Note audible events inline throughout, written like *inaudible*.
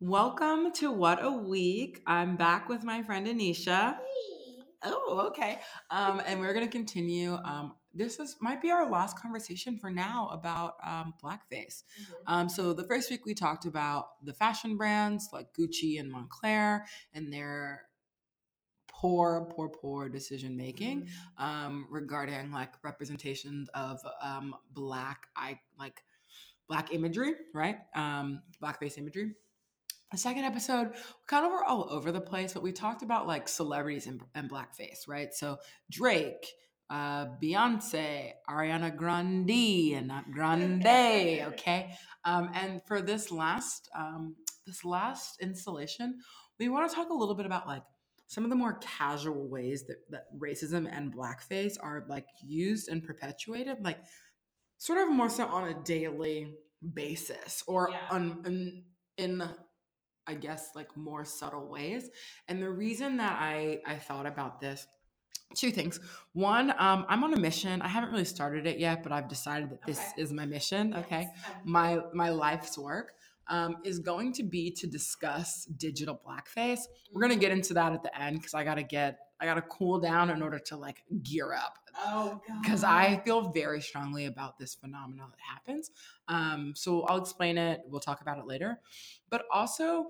Welcome to What a Week. I'm back with my friend Anisha. Oh, okay. Um, and we're going to continue. Um, this is might be our last conversation for now about um, blackface. Um, so the first week we talked about the fashion brands like Gucci and Moncler and their poor, poor, poor decision making um, regarding like representations of um, black, I like black imagery, right? Um, blackface imagery. The second episode, kind of were all over the place, but we talked about like celebrities and, and blackface, right? So Drake, uh, Beyonce, Ariana Grande, and not Grande, *laughs* okay? Um, and for this last um, this last installation, we want to talk a little bit about like some of the more casual ways that, that racism and blackface are like used and perpetuated, like sort of more so on a daily basis or Yeah. on in, in I guess like more subtle ways. And the reason that I I thought about this two things. One, um, I'm on a mission. I haven't really started it yet, but I've decided that this Okay. is my mission. Okay my my life's work um, is going to be to discuss digital blackface. We're gonna get into that at the end because I gotta get I gotta cool down in order to like gear up Oh because I feel very strongly about this phenomenon that happens. Um, so I'll explain it. We'll talk about it later, but also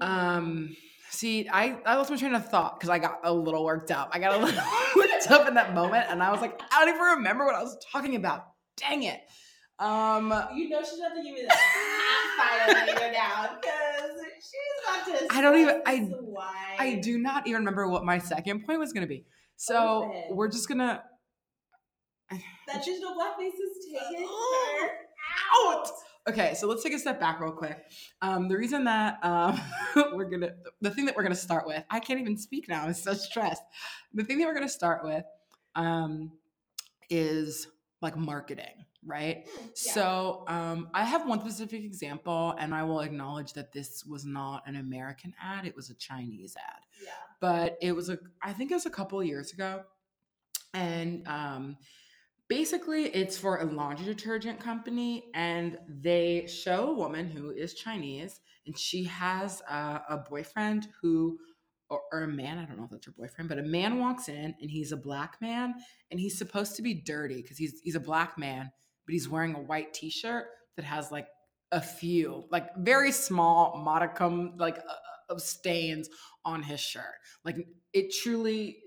um, see, I, I lost my train of thought because I got a little worked up. I got a little *laughs* worked up in that moment, and I was like, I don't even remember what I was talking about. Dang it. Um, you know she's about to give me that fire down because she's about to. I don't even- I-. I do not even remember what my second point was going to be. So Open. we're just gonna. that digital blackface is taken Oh, *gasps* out. out. Okay, so let's take a step back real quick. Um, the reason that um, *laughs* we're gonna, the thing that we're gonna start with, I can't even speak now. I'm so stressed. The thing that we're gonna start with um, is like marketing, right? Hmm, yeah. So um, I have one specific example, and I will acknowledge that this was not an American ad; it was a Chinese ad. Yeah. But it was a, I think it was a couple of years ago, and um, basically it's for a laundry detergent company, and they show a woman who is Chinese, and she has a, a boyfriend who. Or, or a man, I don't know if that's her boyfriend, but a man walks in and he's a black man and he's supposed to be dirty because he's he's a black man, but he's wearing a white t-shirt that has like a few like very small modicum like uh, of stains on his shirt. Like it truly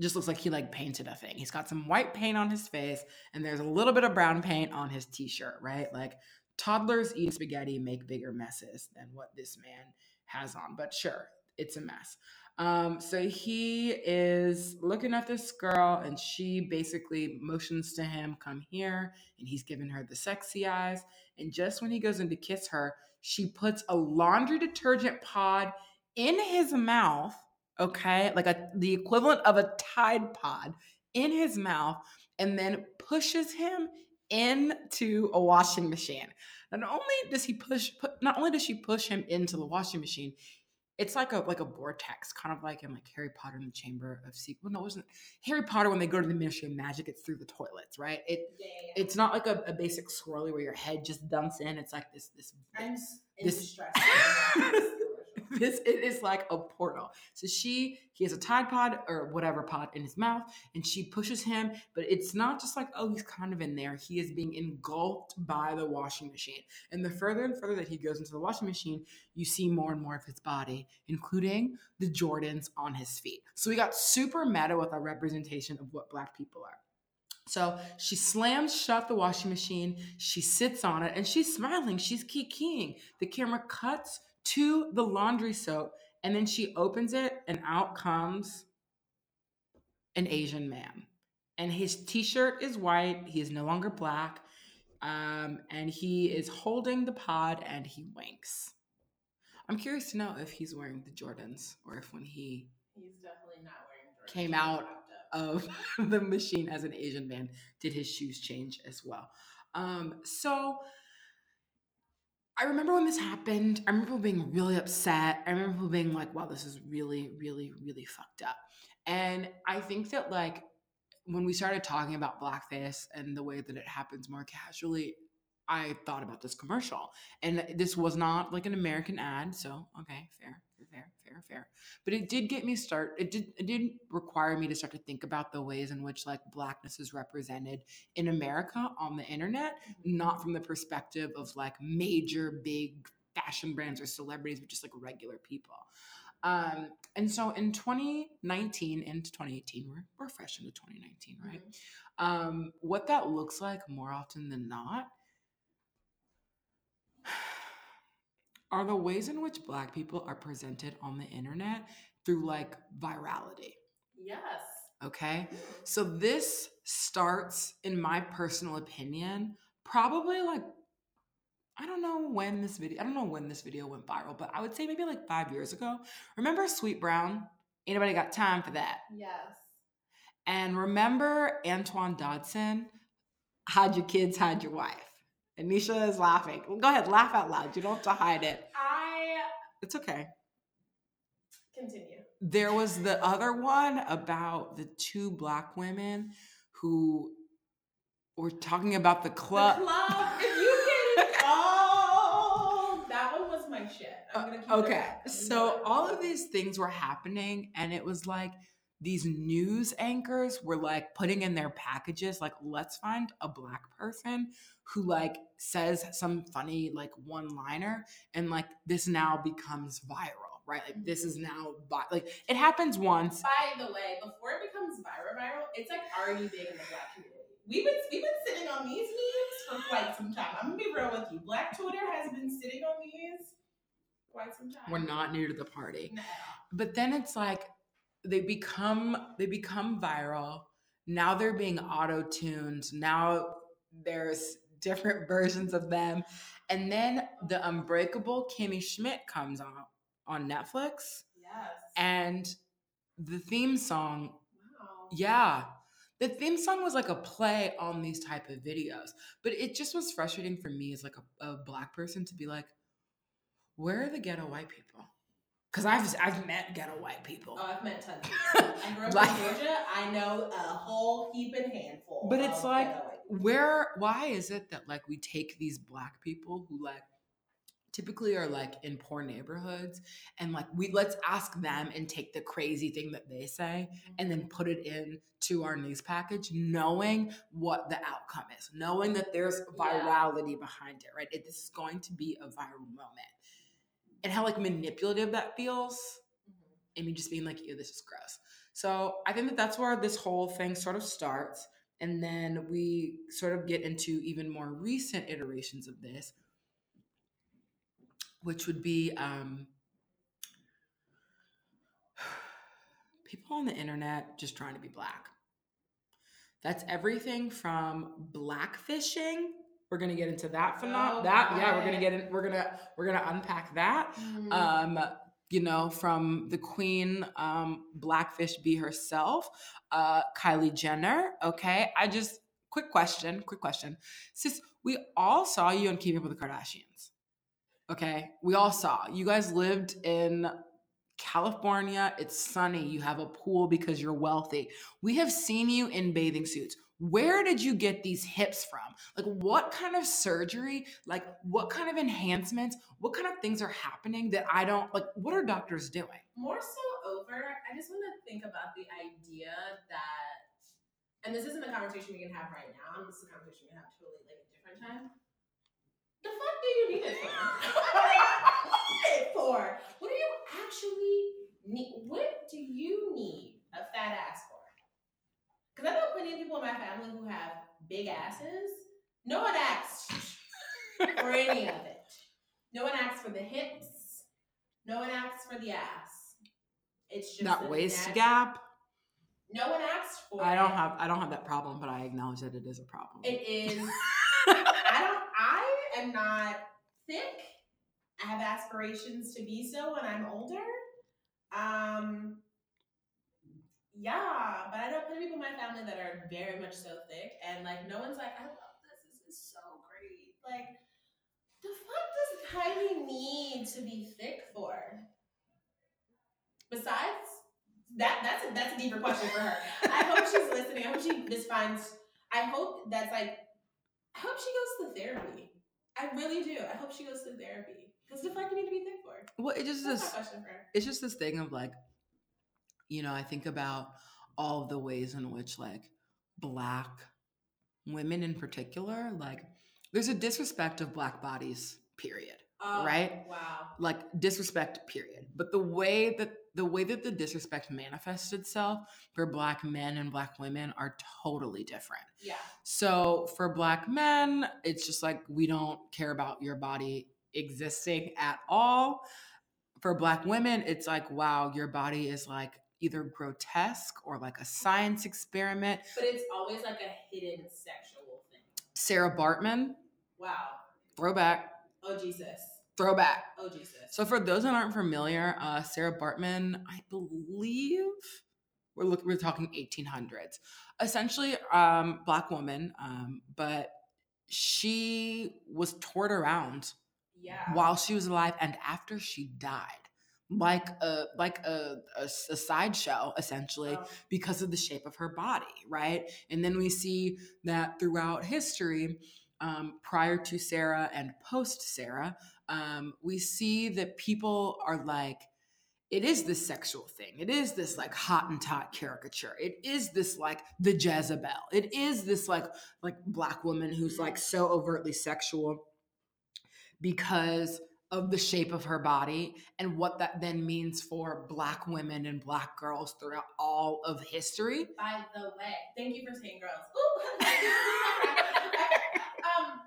just looks like he like painted a thing. He's got some white paint on his face and there's a little bit of brown paint on his t-shirt right? Like toddlers eat spaghetti make bigger messes than what this man has on but sure it's a mess um, so he is looking at this girl and she basically motions to him come here and he's giving her the sexy eyes. And just when he goes in to kiss her she puts a laundry detergent pod in his mouth okay? Like a the equivalent of a tide pod in his mouth and then pushes him into a washing machine. Not only does he push not only does she push him into the washing machine it's like a like a vortex kind of like in like harry potter in the chamber of Secrets. well, no it wasn't harry potter when they go to the ministry of magic it's through the toilets right it Yeah, yeah, it's not like a, a basic swirly where your head just dumps in it's like this this I'm this- this-. *laughs* *laughs* this it is like a portal. So she he has a Tide Pod or whatever pod in his mouth, and she pushes him, but it's not just like oh he's kind of in there. He is being engulfed by the washing machine, and the further and further that he goes into the washing machine, you see more and more of his body, including the Jordans on his feet. So we got super meta with our representation of what Black people are. So she slams shut the washing machine. She sits on it and she's smiling. She's kikiing. The camera cuts to the laundry soap and then she opens it and out comes an Asian man. And his t shirt is white. He is no longer black. Um, and he is holding the pod and he winks. I'm curious to know if he's wearing the Jordans or if when he He's definitely not wearing Jordans. Came out of *laughs* the machine as an Asian man did his shoes change as well. Um, so I remember when this happened. I remember being really upset. I remember being like, wow, this is really, really, really fucked up. And I think that like when we started talking about blackface and the way that it happens more casually, I thought about this commercial. And this was not like an American ad, so okay, fair, fair, fair, fair. But it did get me start it did it did require me to start to think about the ways in which like blackness is represented in America on the internet, not from the perspective of like major big fashion brands or celebrities, but just like regular people. Um, and so in 2019 into 2018, we're, we're fresh into 2019, right? Um, what that looks like more often than not are the ways in which Black people are presented on the internet through like virality. Yes. Okay. So this starts, in my personal opinion, probably like, I don't know when this video, I don't know when this video went viral, but I would say maybe like five years ago. Remember Sweet Brown? Anybody got time for that? Yes. And remember Antoine Dodson? Hide your kids, hide your wife. Anisha is laughing. Go ahead, laugh out loud. You don't have to hide it. I It's okay. continue. There was the other one about the two black women who were talking about the club. The club. If you *laughs* can. Oh, that one was my shit. I'm gonna keep Okay. So gonna keep it all of these things were happening, and it was like these news anchors were like putting in their packages, like, let's find a black person who like says some funny like one liner, and like this now becomes viral, right? Like, this is mm-hmm. now vi- like it happens once. By the way, before it becomes viral, viral, it's like already big in the black community. We've been we've been sitting on these memes for quite some time. I'm gonna be real with you. Black Twitter has been sitting on these quite some time. We're not new to the party. No. but then it's like they become they become viral. Now they're being auto-tuned. Now there's different *laughs* versions of them. And then the unbreakable kimmy schmidt comes on on netflix. Yes. and the theme song wow. yeah the theme song was like a play on these type of videos. But it just was frustrating for me as like a, a black person to be like where are the ghetto white people because I've, I've met ghetto white people Oh, I've met tons. Of *laughs* people. I grew up Like- in Georgia. I know a whole heap and handful. But it's like, ghetto white people. where why is it that like we take these black people who like typically are like in poor neighborhoods and like we let's ask them and take the crazy thing that they say and then mm-hmm. put it in to our news package knowing what the outcome is knowing that there's Yeah. virality behind it right it, this is going to be a viral moment and how like manipulative that feels Mhm. and me just being like, ew, this is gross. So I think that that's where this whole thing sort of starts. And then we sort of get into even more recent iterations of this, which would be um, *sighs* people on the internet just trying to be black. That's everything from blackfishing. We're gonna get into that phenomenon. Oh, that yeah, we're gonna get in. We're gonna we're gonna unpack that. Mhm. um you know from the queen um blackfish bee herself uh kylie jenner okay? I just quick question quick question. Sis we all saw you on keeping up with the kardashians okay? We all saw. You guys lived in california. It's sunny. You have a pool because you're wealthy. We have seen you in bathing suits where did you get these hips from like what kind of surgery like what kind of enhancements what kind of things are happening that i don't like what are doctors doing more so over, I just want to think about the idea that, and this isn't a conversation we can have right now. This is a conversation we can have totally like a different time. The fuck do you need it for? *laughs* need it for? What do you actually need? What do you need a fat ass for? Because I know plenty of people in my family who have big asses. No one asks for any of it. No one asks for the hips. No one asks for the ass. It's just that waist gap No one asks for i don't it. have i don't have that problem but i acknowledge that it is a problem It is. *laughs* I don't. I am not thick. I have aspirations to be so when I'm older. Um. Yeah, but I know plenty of people in my family that are very much so thick, and like no one's like, I love this. This is so great. Like, the fuck does Kylie need to be thick for? Besides that, that's a that's a deeper question for her. I hope she's *laughs* listening. I hope she just finds. I hope that's like. I hope she goes to therapy. I really do. I hope she goes to therapy. Because the fuck you need to be thick for? Well, it just That's this. question for her. It's just this thing of like, you know, I think about all of the ways in which like black women in particular, like there's a disrespect of black bodies. Period. Oh, Right? Wow. like disrespect period but the way that the way that the disrespect manifests itself for black men and black women are totally different Yeah. so for black men it's just like we don't care about your body existing at all for black women it's like wow your body is like either grotesque or like a science experiment But it's always like a hidden sexual thing. sarah bartman Wow. throwback Oh Jesus. throwback Oh Jesus. So for those that aren't familiar, uh, Sarah Bartman, I believe we're look, we're talking 1800s. Essentially, um, black woman, um, but she was toured around yeah. while she was alive and after she died, like a like a, a, a sideshow essentially Oh, because of the shape of her body, right? And then we see that throughout history, um, prior to Sarah and post Sarah, um, we see that people are like, it is this sexual thing. It is this like hot and Hottentot caricature. It is this like the Jezebel. It is this like like black woman who's like so overtly sexual because of the shape of her body and what that then means for black women and black girls throughout all of history. By the way, thank you for saying girls. *laughs* Um,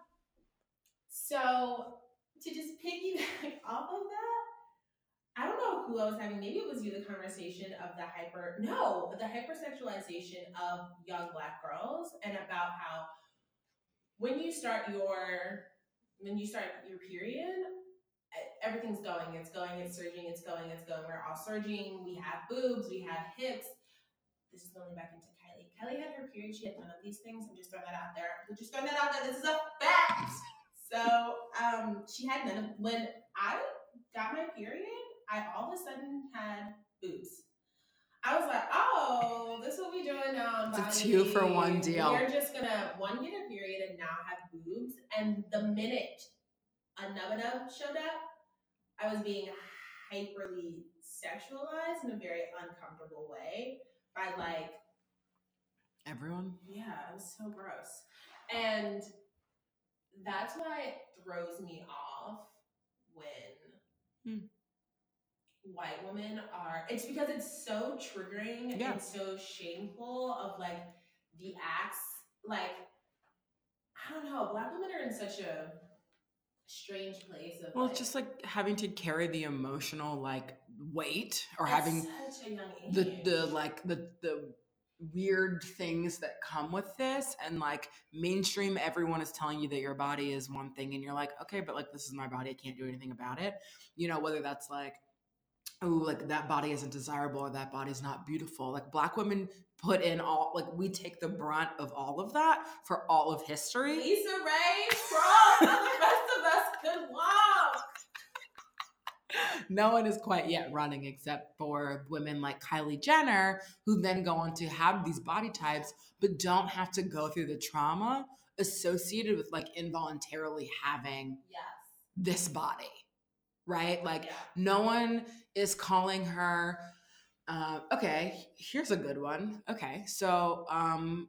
so to just piggyback *laughs* off of that, I don't know who I was having. Maybe it was you. The conversation of the hyper, no, the hypersexualization of young black girls, and about how when you start your when you start your period, everything's going. It's going. It's surging. It's going. It's going. We're all surging. We have boobs. We have hips. This is going back into Kylie. Kylie had her period. She had none of these things. I'm just throwing that out there. I'm just throwing that out there. This is a fact. So um, she had none of. When I got my period, I all of a sudden had boobs. I was like, oh, this will be doing now. It's a two for one deal. We're just gonna one get a period and now have boobs. And the minute a nub showed up, I was being hyperly sexualized in a very uncomfortable way by like Everyone. yeah, it was so gross. And that's why it throws me off when Hmm. white women are it's because it's so triggering Yeah. and so shameful of like the acts like I don't know, black women are in such a strange place of Well, like, it's just like having to carry the emotional like weight or having such a young age. the the like the the weird things that come with this and like mainstream everyone is telling you that your body is one thing and you're like okay but like this is my body. I can't do anything about it. You know whether that's like oh like that body isn't desirable or that body's not beautiful. Like black women put in all like we take the brunt of all of that for all of history. Lisa Ray from *laughs* the rest of no one is quite yet running except for women like Kylie Jenner, who then go on to have these body types, but don't have to go through the trauma associated with like involuntarily having Yes. this body, right? Like, Yeah. no one is calling her. Uh, okay, here's a good one. Okay, so um,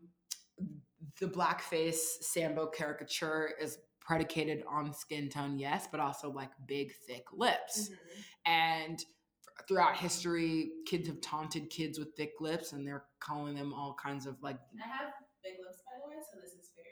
the blackface Sambo caricature is predicated on skin tone, yes, but also like big, thick lips. Mhm. And throughout history, kids have taunted kids with thick lips, and they're calling them all kinds of like. I have big lips, by the way, so this is very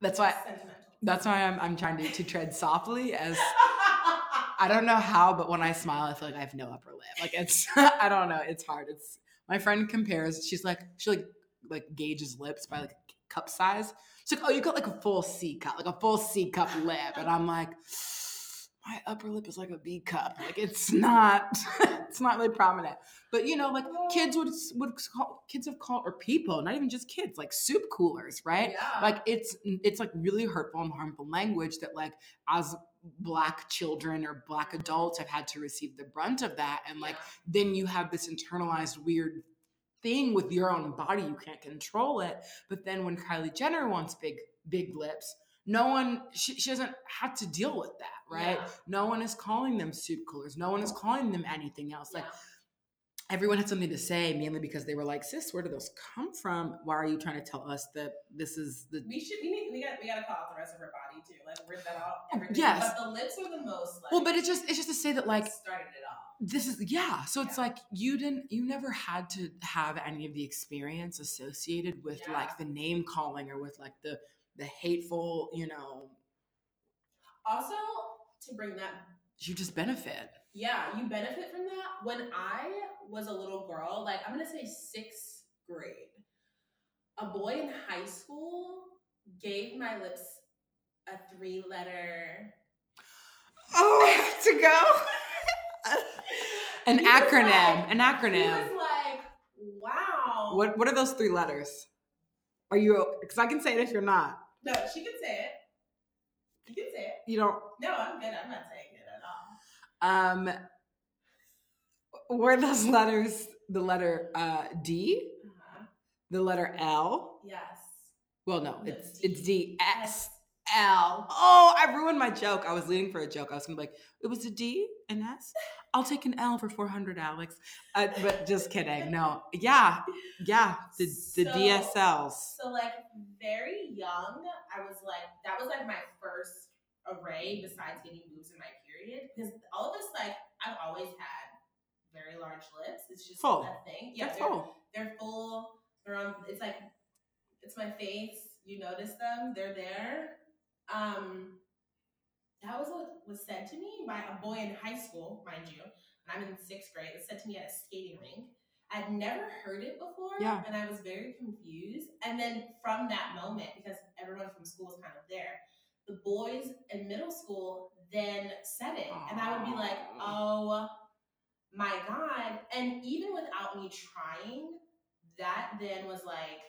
That's why. sentimental. That's why I'm, I'm trying to, to tread softly as *laughs* I don't know how, but when I smile, I feel like I have no upper lip. Like it's, *laughs* I don't know. It's hard. It's my friend compares. She's like, she like like gauges lips by like cup size. She's like, oh, you got like a full C cup, like a full C cup lip, and I'm like, my upper lip is like a B cup. Like it's not, *laughs* it's not really prominent. But you know, like kids would would call kids have called or people, not even just kids, like soup coolers, right? Yeah. like it's it's like really hurtful and harmful language that like as black children or black adults have had to receive the brunt of that and like then you have this internalized weird thing with your own body you can't control it but then when kylie jenner wants big big lips no one she, she doesn't have to deal with that right Yeah. no one is calling them soup coolers no one is calling them anything else like everyone had something to say mainly because they were like sis where do those come from why are you trying to tell us that this is the we should we need we got we gotta call out the rest of her body too. Like rip that out. Everything. Yes. But the lips are the most like well but it's just it's just to say that like started it all. this is yeah so it's Yeah. like you didn't you never had to have any of the experience associated with Yeah. like the name calling or with like the the hateful you know Also, to bring that you just benefit Yeah, you benefit from that. When I was a little girl, like I'm gonna say sixth grade, a boy in high school gave my lips a three letter. oh to go *laughs* an He acronym like- an acronym was like, wow. what what are those three letters are you because i can say it if you're not No, she can say it. You can say it. you don't No, I'm good. I'm not saying it at all. um were those letters the letter uh d Uh-huh. the letter l Yes. well no No, it's D. it's d s S. L. Oh, I ruined my joke. I was leading for a joke. I was gonna be like, it was a D, an S. I'll take an L for four hundred, Alex. Uh, but just kidding. No, yeah, yeah. The the So- DSLs. So like very young, I was like that was like my first array besides getting boobs in my period because all of this like I've always had very large lips. It's just Full. a thing. Yeah, they're, full. they're full. They're on. It's like it's my face. You notice them. They're there. Um, that was what was said to me by a boy in high school, mind you. And I'm in sixth grade. It was said to me at a skating rink. I'd never heard it before, Yeah. and I was very confused. And then from that moment, because everyone from school was kind of there, the boys in middle school then said it, and I would be like, "Oh my god!" And even without me trying, that then was like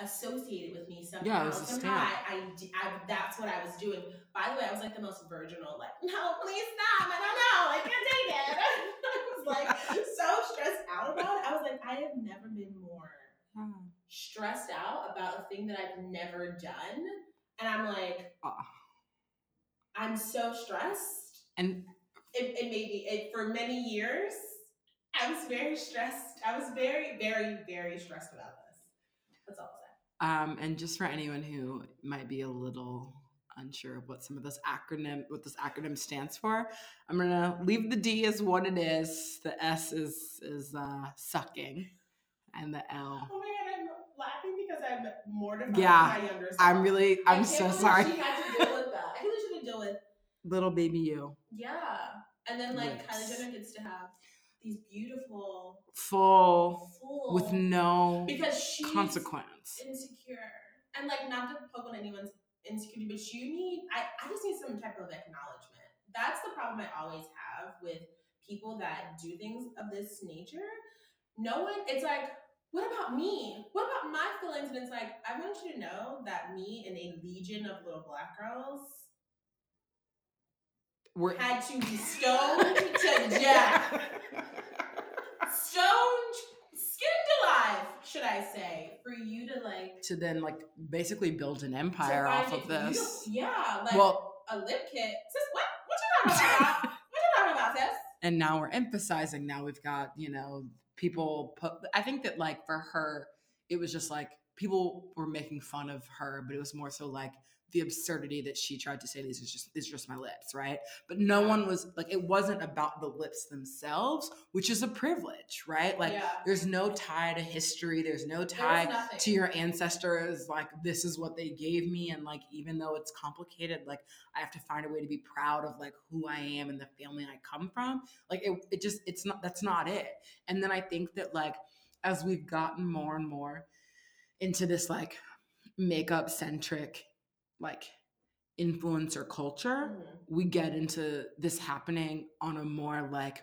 associated with me somehow. Yeah, it was somehow. I, I, I- that's what I was doing. By the way, I was like the most virginal, like, no, please stop. I don't know. I can't take it. *laughs* I was like so stressed out about it. I was like, I have never been more Ah. stressed out about a thing that I've never done. And I'm like, Ah. I'm so stressed. And It, it made me, it, for many years, I was very stressed. I was very, very, very stressed about this. That's all. Um, and just for anyone who might be a little unsure of what some of those acronym what this acronym stands for, I'm gonna leave the D as what it is. The S is is uh, sucking, and the L. Oh my god, I'm laughing because I'm mortified Yeah, my younger. I'm really I I'm can't so sorry. She had to deal with that. I think she had to deal with *laughs* Little baby you. yeah, and then like Lips. Kylie Jenner gets to have these beautiful Full full with no because she's consequence. insecure and like not to poke on anyone's insecurity, but you need I I just need some type of acknowledgement. That's the problem I always have with people that do things of this nature. No one, it's like, what about me? What about my feelings? And it's like, I want you to know that me and a legion of little black girls We're had to be *laughs* stoned to death. Stoned, skinned alive, should I say, for you to like to then like basically build an empire off of this. beautiful. Yeah, like Well, a lip kit. Sis, what? What you talking about? *laughs* what you talking about, sis? and now we're emphasizing. Now we've got you know people. Put, I think that like for her, it was just like people were making fun of her, but it was more so like the absurdity that she tried to say these is just these are just my lips, right? But no one was like it wasn't about the lips themselves, which is a privilege, right? Like yeah. there's no tie to history, there's no tie nothing. to your ancestors like this is what they gave me and like even though it's complicated like i have to find a way to be proud of like who i am and the family i come from like it, it just it's not that's not it and then i think that like as we've gotten more and more into this like makeup centric like influencer culture Mhm. we get into this happening on a more like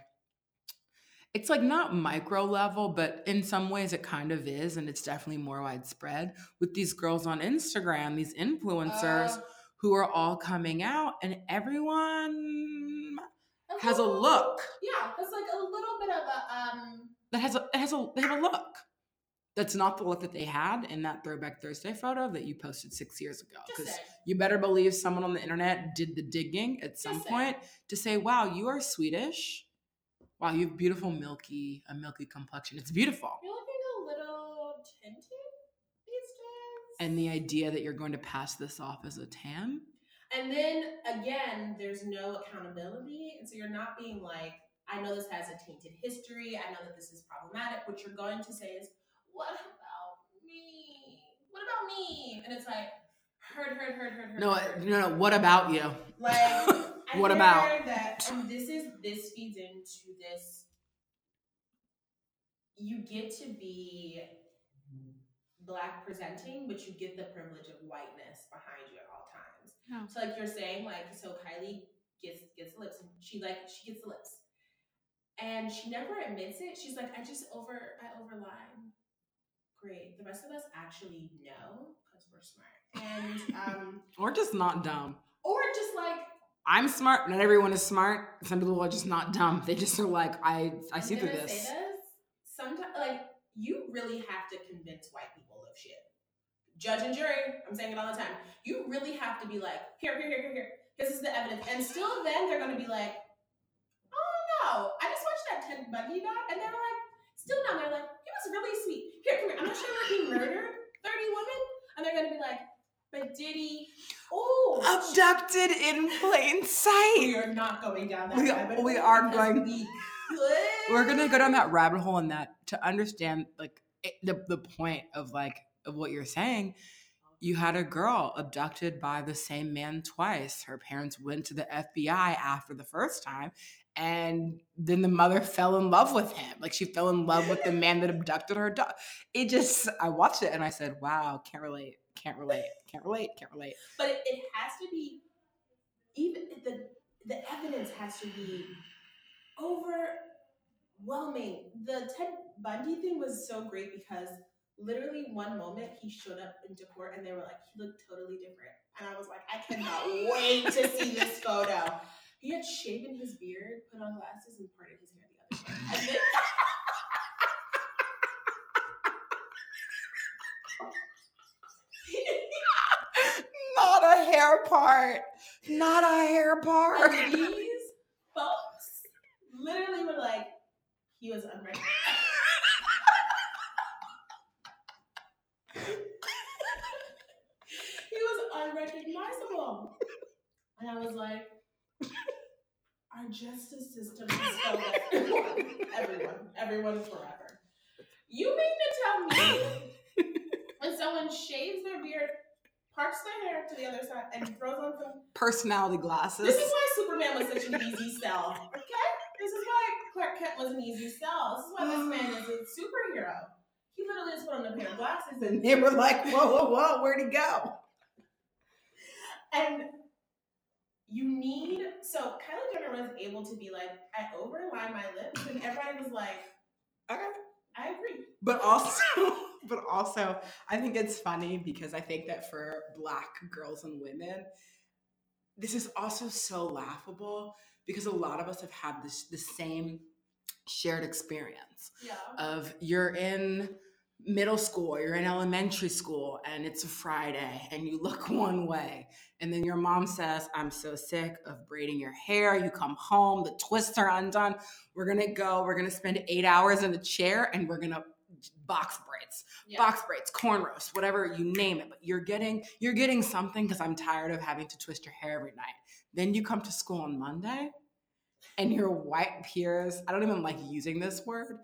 it's like not micro level but in some ways it kind of is and it's definitely more widespread with these girls on instagram these influencers Uh, who are all coming out and everyone has a look Yeah, it's like a little bit of a um. that has a it has a they have a look That's not the look that they had in that Throwback Thursday photo that you posted six years ago. Because you better believe someone on the internet did the digging at some Just point to say, "Wow, you are Swedish. Wow, you have beautiful milky a milky complexion. It's beautiful." You're looking a little tinted these days. And the idea that you're going to pass this off as a tan, And then again, there's no accountability. And so you're not being like, I know this has a tainted history. I know that this is problematic. What you're going to say is, what about me? What about me? And it's like, heard, heard, heard, heard, hurt. no, hurt. no, no. What about you? Like, *laughs* I What hear about? that? And this is this feeds into this. You get to be black presenting, but you get the privilege of whiteness behind you at all times. Yeah. So like you're saying, like so Kylie gets gets the lips, and she like she gets the lips, and she never admits it. She's like, I just over I overline. Great. The rest of us actually know because we're smart, and *laughs* um, Or just not dumb. or just like I'm smart. Not everyone is smart. Some people are just not dumb. They just are like, I, I see through this. This. Sometimes, like you really have to convince white people of shit. Judge and jury. I'm saying it all the time. You really have to be like, here, here, here, here, here. This is the evidence, and still, then they're gonna be like, oh no, I just watched that Ted Bundy doc, and they were like, still no, they're like, was really sweet. Here, come here. I'm not sure that he murdered 30 women, and they're gonna be like, but did he? Oh, Abducted in plain sight. We are not going down that We- rabbit we are going- We we're gonna go down that rabbit hole in that to understand like it, the the point of like of what you're saying. You had a girl abducted by the same man twice. Her parents went to the FBI after the first time, and then the mother fell in love with him. Like she fell in love with the man that abducted her daughter. It just I watched it and I said, "Wow, can't relate, can't relate, can't relate, can't relate." but it, it has to be even the the evidence has to be overwhelming. The Ted Bundy thing was so great because literally one moment he showed up into court and they were like he looked totally different, and I was like I cannot wait to see this photo. He had shaven his beard, put on glasses, and parted his hair the other way. *laughs* Then- Not a hair part. Not a hair part. And these folks literally were like, he was unrecognizable. he was unrecognizable. And I was like, our justice system failed everyone. Everyone. Everyone forever. You mean to tell me when someone shaves their beard, parts their hair to the other side, and throws on some Personality glasses. this is why Superman was such an easy sell. Okay? This is why Clark Kent was an easy sell. This is why this man is a superhero. He literally just put on a pair of glasses And and they were like, whoa, whoa, whoa, where'd he go? and you need so Kylie Jenner was able to be like, I overline my lips, and everybody was like, Okay. I agree. But also, *laughs* but also, I think it's funny because I think that for black girls and women, this is also so laughable because a lot of us have had this the same shared experience Yeah. of you're in middle school, you're in elementary school, and it's a Friday, and you *laughs* look one way, and then your mom says, "I'm so sick of braiding your hair." You come home, the twists are undone. We're gonna go. We're gonna spend eight hours in the chair, and we're gonna box braids, yeah. box braids, cornrows, whatever you name it. But you're getting you're getting something because I'm tired of having to twist your hair every night. Then you come to school on Monday, and your white peers. I don't even like using this word.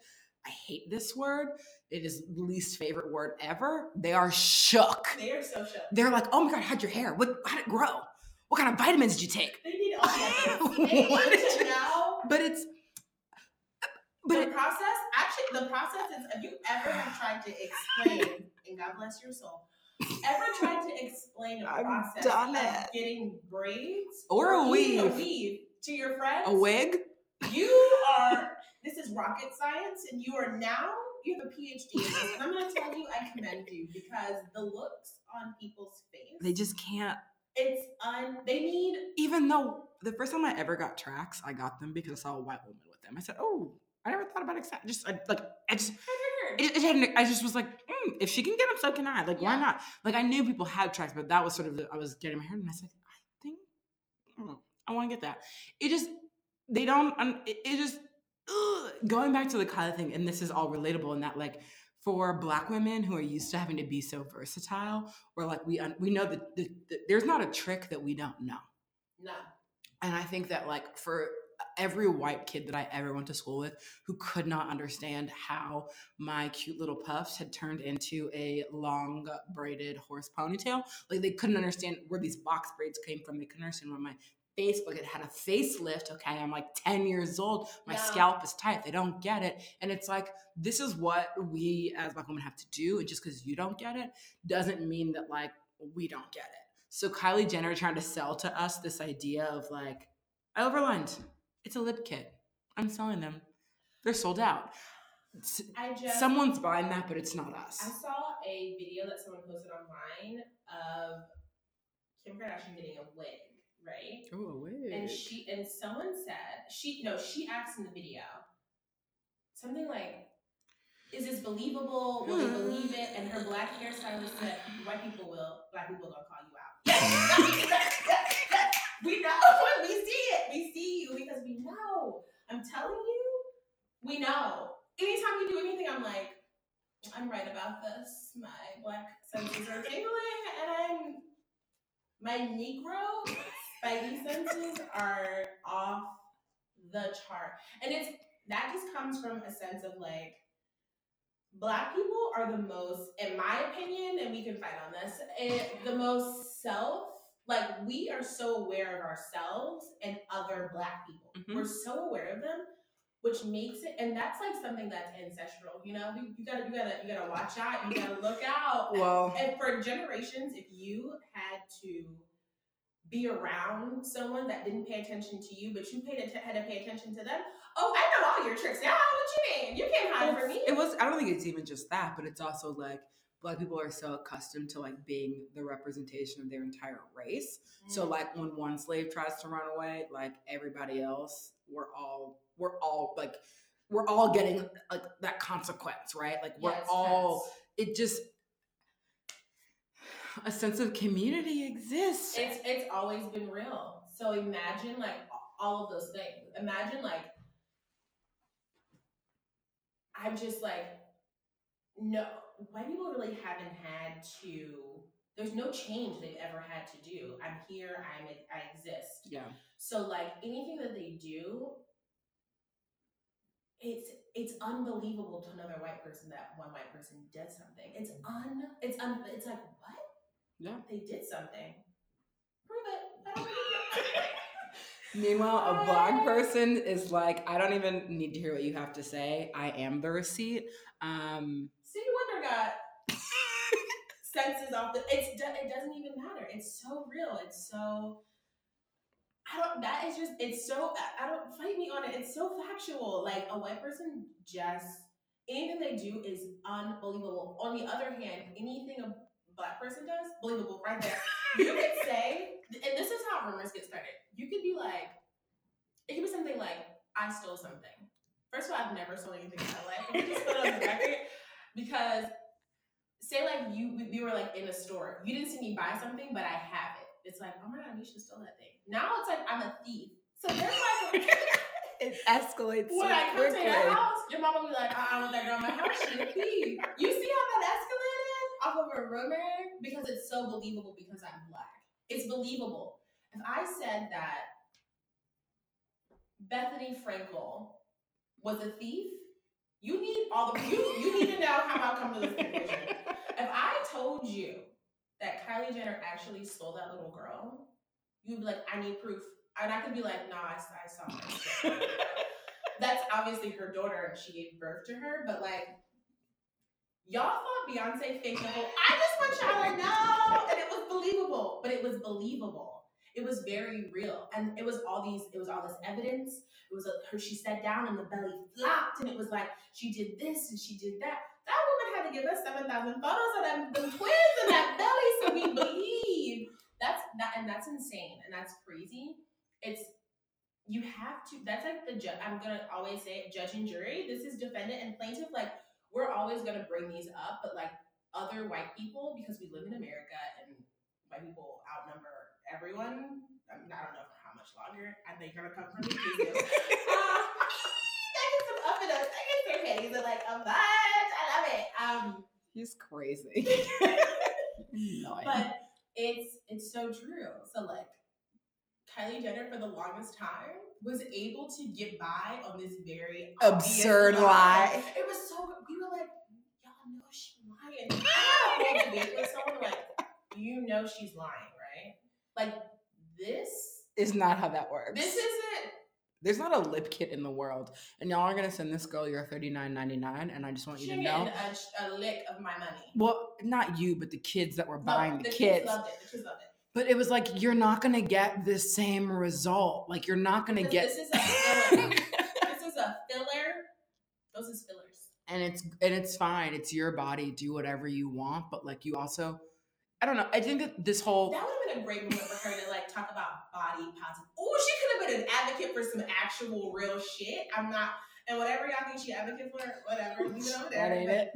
I hate this word. It is least favorite word ever. They are shook. They are so shook. They're like, "Oh my god, how'd your hair? What? How'd it grow? What kind of vitamins did you take?" They need all *laughs* the What need did to you- know But it's, but the it, process actually the process is if you ever have tried to explain and god bless your soul ever tried to explain a *laughs* I've process done of it. getting braids Or a even weave. a weave to your friends a wig. you are this is rocket science and you are now you have a phd in this and i'm going to tell you i commend you because the looks on people's face They just can't. it's un they need Even though the first time I ever got tracks, I got them because I saw a white woman with them. I said, "Oh, I never thought about accept." Just I, like I just, it, it had, I just was like, mm, if she can get them, so can I. Like, why not? Like, I knew people had tracks, but that was sort of the, I was getting my hair, and I said, I think mm, I want to get that. It just they don't. It, it just ugh. going back to the Kylie thing, and this is all relatable in that like for Black women who are used to having to be so versatile, or like we un, we know that the, the, there's not a trick that we don't know. no. And I think that like for every white kid that I ever went to school with who could not understand how my cute little puffs had turned into a long braided horse ponytail, like they couldn't understand where these box braids came from. They couldn't understand where my face, like it had a facelift. Okay, I'm like 10 years old. My Yeah. scalp is tight. They don't get it. And it's like, this is what we as black women have to do. And just because you don't get it doesn't mean that like we don't get it. So Kylie Jenner trying to sell to us this idea of like, I overlined. It's a lip kit. I'm selling them. They're sold out. Just Someone's buying that, but it's not us. I saw a video that someone posted online of Kim Kardashian getting a wig, right? Oh, wait. And she and someone said she no, she asked in the video something like, "Is this believable? Will they believe it?" And her black hairstylist said, "White people will. Black people gonna call you out." *laughs* we know we see it. We see you because we know. I'm telling you, we know. Anytime we do anything, I'm like, I'm right about this. My black senses are tingling, and I'm my Negro spidey senses are off the chart. And it's that just comes from a sense of like black people are the most, in my opinion, and we can fight on this, eh, the most self like we are so aware of ourselves and other black people. Mhm. We're so aware of them, which makes it and that's like something that's ancestral, you know? You, you gotta you gotta you gotta watch out, you gotta look out. Well, And for generations, if you had to be around someone that didn't pay attention to you, but you paid atten- had to pay attention to them, oh, I know all your tricks now. What you mean? You can't hide from me. it was. I don't think it's even just that, but it's also like black people are so accustomed to like being the representation of their entire race. So Mm. like when one slave tries to run away, like everybody else, we're all we're all like we're all getting like that consequence, right? Like we're it's all it just a sense of community exists. It's it's always been real. So imagine like all of those things. Imagine like I'm just like no white people really haven't had to there's no change they've ever had to do. I'm here, I'm I exist. yeah. So like anything that they do, it's it's unbelievable to another white person that one white person did something. It's un it's un it's like what? Yeah. They did something. Prove it. I don't believe *laughs* it. Meanwhile, a black person is like, I don't even need to hear what you have to say. I am the receipt. Um, Stevie Wonder got *laughs* senses off the it's it doesn't even matter. It's so real. It's so I don't that is just it's so I I don't fight me on it. It's so factual. Like a white person just anything they do is unbelievable. On the other hand, anything a black person does, believable right there. You could *laughs* say, and this is how rumors get started. You could be like, it could be something like, I stole something. First of all, I've never stolen anything in my life. Let me just put it on the record because say like you we- we were like in a store. You didn't see me buy something, but I have it. It's like, oh my god, Misha stole that thing. Now it's like I'm a thief. So there's like *laughs* *laughs* it escalates when I come to your house, your mom will be like, uh-uh, I don't want that girl in my house. She a thief. You see how that escalated a rumor? Because it's so believable because I'm black. It's believable. If I said that Bethenny Frankel was a thief, you need all the you you need to know how I come to this conclusion. If I told you that Kylie Jenner actually stole that little girl, you'd be like, I need proof. And I could be like, nah, I, I saw her. *laughs* That's obviously her daughter and she gave birth to her, but like, y'all thought Beyonce faked the whole. I just want y'all to know. And it was believable, but it was believable. It was very real. And it was all these, it was all this evidence. It was a, her, she sat down and the belly flopped and it was like, she did this and she did that. That woman had to give us 7,000 photos of them, them twins in that belly so we believe. That's that, and that's insane and that's crazy. It's you have to. That's like the judge. I'm gonna always say it, judge and jury. This is defendant and plaintiff. Like we're always gonna bring these up, but like other white people, because we live in America and white people outnumber everyone. I, mean, I don't know for how much longer. I think you're gonna come for me. Please do. I get some up and up. I get some panties and like a bunch. I love it. Um, He's crazy. *laughs* But it's it's so true. So like Kylie Jenner for the longest time was able to get by on this very Absurd lie. It was so we were like, y'all know she's lying. I had a whole with someone like, you know she's lying, right? Like this is not how that works. this isn't There's not a lip kit in the world, and y'all are gonna send this girl your thirty nine ninety nine, and I just want you to know. a, a lick of my money. Well, not you, but the kids that were No, buying the, kids kits. loved it. The kids loved it. But it was like you're not gonna get the same result. Like you're not gonna get. this is a filler. *laughs* this is a filler. Those is fillers. and it's and it's fine. It's your body. Do whatever you want. But like you also, I don't know. I think that this whole That would have been a great moment for her to like talk about body positive. Oh, she could have been an advocate for some actual real shit. I'm not, and whatever y'all think she advocate for, whatever, you know, that ain't it.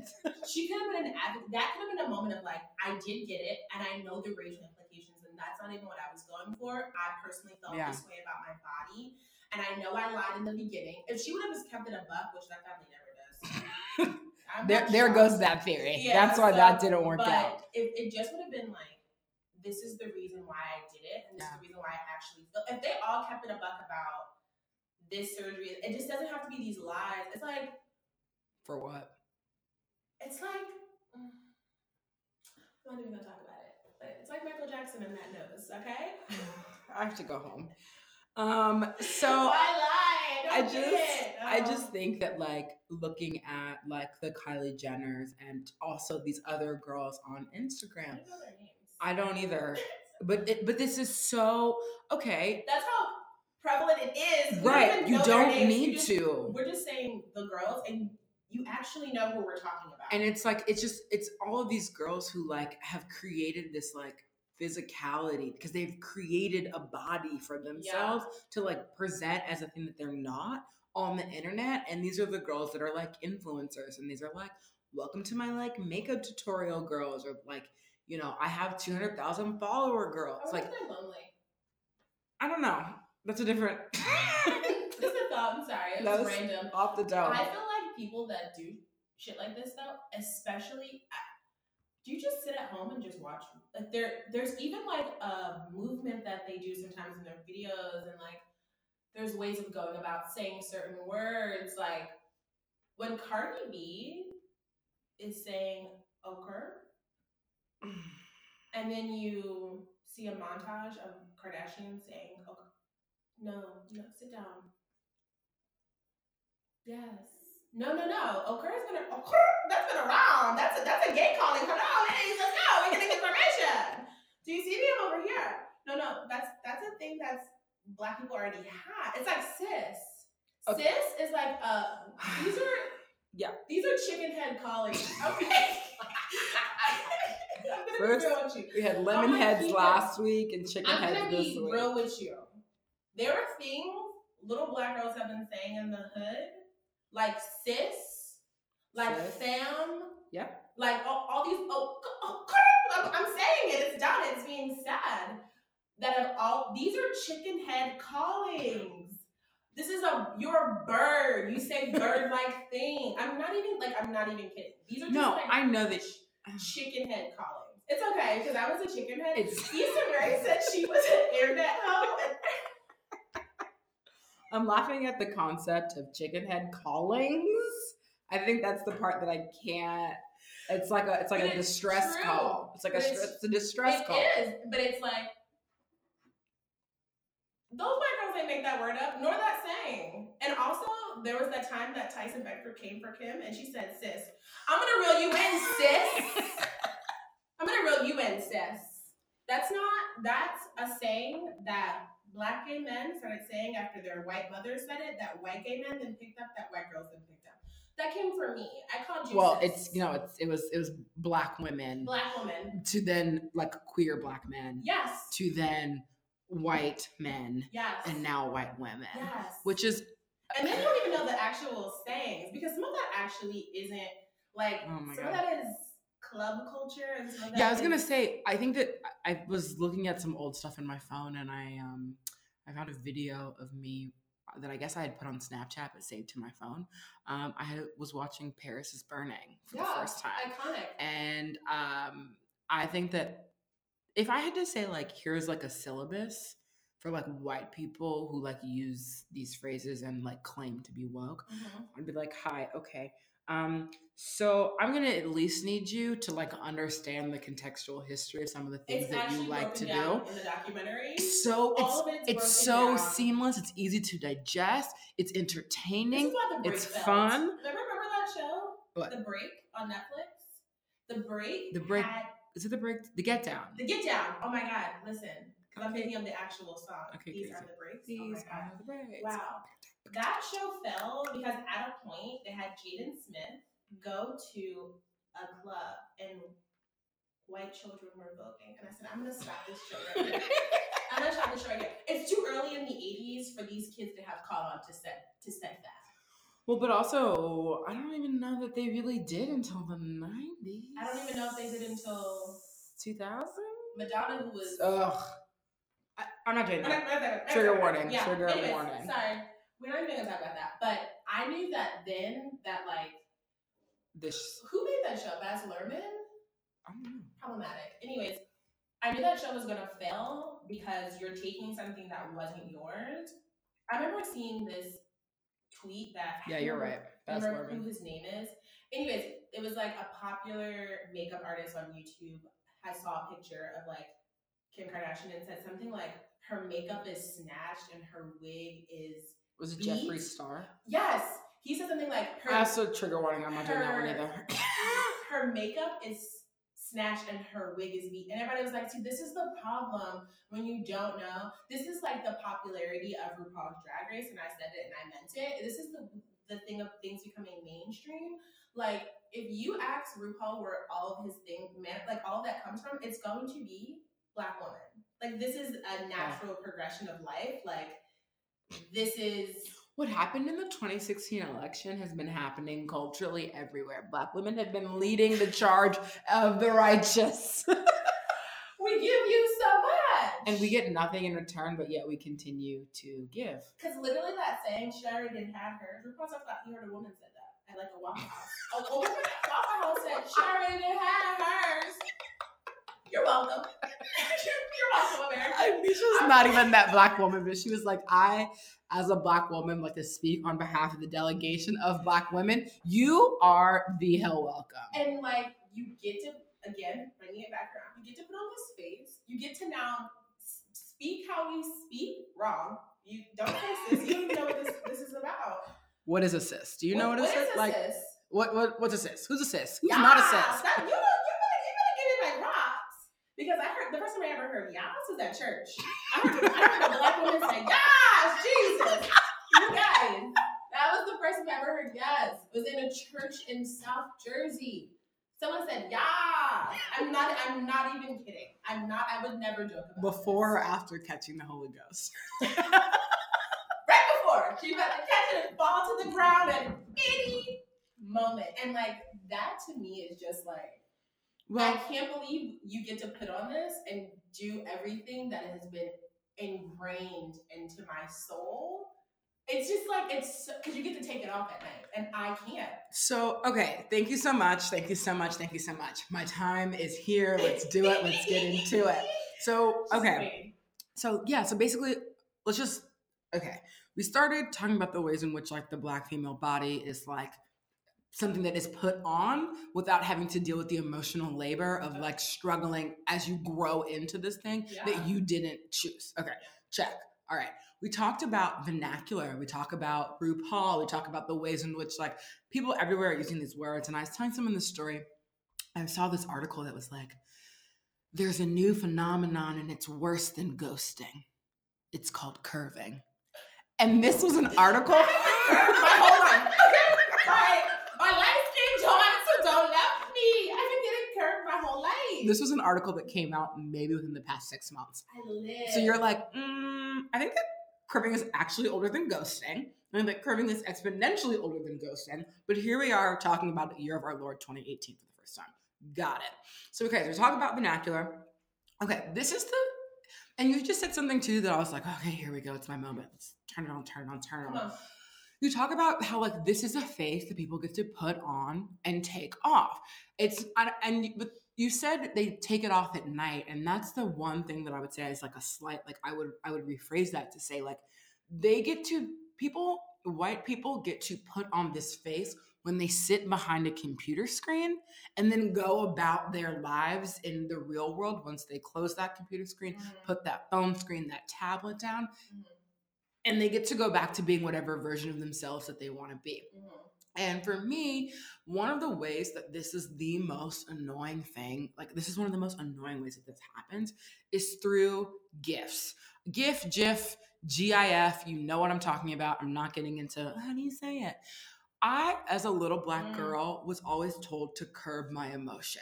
She could have been an advocate. That could have been a moment of like, I did get it, and I know the and that's not even what I was going for. I personally felt Yeah. this way about my body, and I know I lied in the beginning. If she would have just kept it a buck, which that family never does. *laughs* There, there goes that theory. Yeah, That's why so- that didn't work out. If it just would have been like, this is the reason why I did it, and this Yeah. is the reason why I actually feel. If they all kept it a buck about this surgery, it just doesn't have to be these lies. It's like, For what? it's like, mm, I'm not even gonna talk about it. Like Michael Jackson and that nose, okay? *sighs* I have to go home. Um. So I, lie? I just it. I just think that like looking at like the Kylie Jenners and also these other girls on I Instagram. don't their names. I don't either. *laughs* But it, but this is so okay. That's how prevalent it is. Don't Right. You don't names. You need just- to. We're just saying the girls, and you actually know who we're talking about. And it's like it's just it's all of these girls who like have created this like physicality because they've created a body for themselves to like present as a thing that they're not on the internet and these are the girls that are like influencers and these are like welcome to my like makeup tutorial girls or like you know i have 200000 follower girls like lonely. i don't know that's a different *laughs* Just a thought. I'm sorry. *laughs* It was, was random. off the dome I feel like people that do shit like this though, especially, do you just sit at home and just watch? Like there, there's even like a movement that they do sometimes in their videos, and like there's ways of going about saying certain words. Like when Cardi B is saying "okurrr," and then you see a montage of Kardashian saying "okurrr." No, no, sit down. Yes. No, no, no. Okurrr's been a, that's been around. That's a that's a gay calling. Come on, ladies, let's go. We're getting information. Do you see me? I'm over here. No, no, that's that's a thing that's black people already have. It's like cis. Okay. Cis is like uh these are *sighs* Yeah. These are chicken head colleagues. *laughs* Okay. *laughs* First, be real with you. we had lemon heads keep last week and chicken I'm heads gonna this be week real with you. There are things little black girls have been saying in the hood, like sis, like Sis. fam, Yeah. like all, all these. Oh, oh, I'm, saying it. It's done. It's being said. That have all these are chicken head callings. This is a you're a bird. You say *laughs* bird like thing. I'm not even like I'm not even kidding. These are just no like i know that chicken head callings. It's okay because I was a chicken head. It's- Issa Rae said she was an internet hoe. *laughs* I'm laughing at the concept of chicken head callings. I think that's the part that I can't. It's like a it's like But a it's distress true. call. It's like a But it's- it's a distress It call. is, but it's like those white girls ain't make that word up, nor that saying. And also, there was that time that Tyson Beckford came for Kim, and she said, "Sis, I'm gonna reel you in, sis. *laughs* I'm gonna reel you in, sis." That's not. That's a saying that black gay men started saying after their white mothers said it. That white gay men then picked up. That white girls then picked up. That came from me. I called you. Well, it's you know it's it was it was black women black woman. to then like queer black men Yes. to then white men Yes. and now white women, Yes. which is And they don't even know the actual sayings because some of that actually isn't Like Oh my some God. of that is club culture, and some Yeah, I was gonna say. I think that I was looking at some old stuff in my phone, and I um I found a video of me that I guess I had put on Snapchat but saved to my phone. Um, I had, was watching Paris is Burning for yeah, the first time, iconic. and um, I think that if I had to say like here's like a syllabus for like white people who like use these phrases and like claim to be woke, Mhm. I'd be like, hi, okay. Um, so I'm gonna at least need you to like understand the contextual history of some of the things It's that you like to do. in the documentary. So All it's of it's it's so down. seamless, it's easy to digest, it's This entertaining. is about the break it's felt. fun. Remember, remember that show? What? The Break on Netflix. The Break. The Break- Had Is it the break the get down? the Get Down. Oh my God! Listen, because I'm thinking of the actual song. Okay, These crazy. are the breaks. These oh are the breaks. Wow. That show fell because at a point they had Jaden Smith go to a club and white children were voting. And I said, I'm gonna stop this show right here. I'm gonna stop this show right here. It's too early in the 80s for these kids to have caught on to set to set that. Well, but also I don't even know that they really did until the nineties. I don't even know if they did until two thousand. Madonna, who was Ugh. I, I'm not doing that. Trigger warning, trigger Anyways, warning. Sorry, we're not even gonna talk about that. But I knew that then that like This who made that show? Baz Luhrmann. I don't know. problematic. Anyways, I knew that show was gonna fail because you're taking something that wasn't yours. I remember seeing this tweet that Yeah, you're right. I That's remember who his name is. Anyways, it was like a popular makeup artist on YouTube. I saw a picture of like Kim Kardashian and said something like her makeup is snatched and her wig is Was it Jeffree Beat? Star? yes. He said something like her Also, trigger warning. I'm not doing that one her- either. *laughs* her makeup is snatched and her wig is beat. And everybody was like, see, this is the problem when you don't know. This is like the popularity of RuPaul's Drag Race, and I said it and I meant it. This is the the thing of things becoming mainstream. Like, if you ask RuPaul where all of his things, man, like all that comes from, it's going to be black woman. Like, this is a natural progression of life. Like, this is What happened in the 2016 election has been happening culturally everywhere. Black women have been leading the charge of the righteous. *laughs* we give you so much, and we get nothing in return, but yet we continue to give. Because literally that saying, she already didn't have hers. RuPaul talked about, you heard a woman said that at like a Waffle House. A woman at Waffle House said, she already didn't have hers. You're welcome. *laughs* You're welcome, America. I mean, she was not even that black woman, but she was like, I, as a black woman, like to speak on behalf of the delegation of black women. You are the hell welcome. And like, you get to, again, bringing it back around, you get to put on this face. You get to now speak how you speak wrong. You don't this. You don't know what this, this is about. What is a sis? Do you know what, a what sis? is Like, what, what what's a sis? Who's a sis? Who's not a? That, you, know, you better, you better get in my rocks. Because I heard the first time I ever heard Yas was at church. I heard, I heard a black woman say, Yas, Jesus. You guys. That was the first time I ever heard Yas. Was in a church in South Jersey. Someone said, Yas. I'm not I'm not even kidding. I'm not I would never joke about Before or after catching the Holy Ghost? *laughs* right before. She about to catch it and fall to the ground at any moment. And like that to me is just like Well, I can't believe you get to put on this and do everything that has been ingrained into my soul. It's just like it's because you get to take it off at night, and I can't. So, okay, thank you so much. Thank you so much. Thank you so much. My time is here. Let's do it. Let's get into it. So, *laughs* okay. So, yeah, so basically, let's just, okay. We started talking about the ways in which, like, the black female body is like something that is put on without having to deal with the emotional labor of like struggling as you grow into this thing Yeah. that you didn't choose. Okay, check. All right. We talked about vernacular. We talk about RuPaul. We talk about the ways in which like people everywhere are using these words. And I was telling someone this story. I saw this article that was like, there's a new phenomenon and it's worse than ghosting. It's called curving. And this was an article. *laughs* my whole life. Okay, my my life skin joints so don't left me. I've been getting curved my This was an article that came out maybe within the past six months. I live. So you're like, mm, I think that curving is actually older than ghosting. And that curving is exponentially older than ghosting. But here we are talking about the year of our Lord 2018 for the first time. Got it. So, okay, so we're talking about vernacular. Okay, this is the, and you just said something too that I was like, okay, here we go. It's my moment. Let's turn it on, turn it on, turn it on. on. You talk about how like this is a face that people get to put on and take off. It's and- and but you said they take it off at night, and that's the one thing that I would say is like a slight like I would I would rephrase that to say like they get to people white people get to put on this face when they sit behind a computer screen and then go about their lives in the real world once they close that computer screen Mhm. put that phone screen that tablet down Mhm. and they get to go back to being whatever version of themselves that they want to be. Mhm. And for me, one of the ways that this is the most annoying thing, like this is one of the most annoying ways that this happens, is through GIFs. GIF, GIF, GIF, you know what I'm talking about. I'm not getting into how do you say it. I, as a little black Mm. girl, was always told to curb my emotion.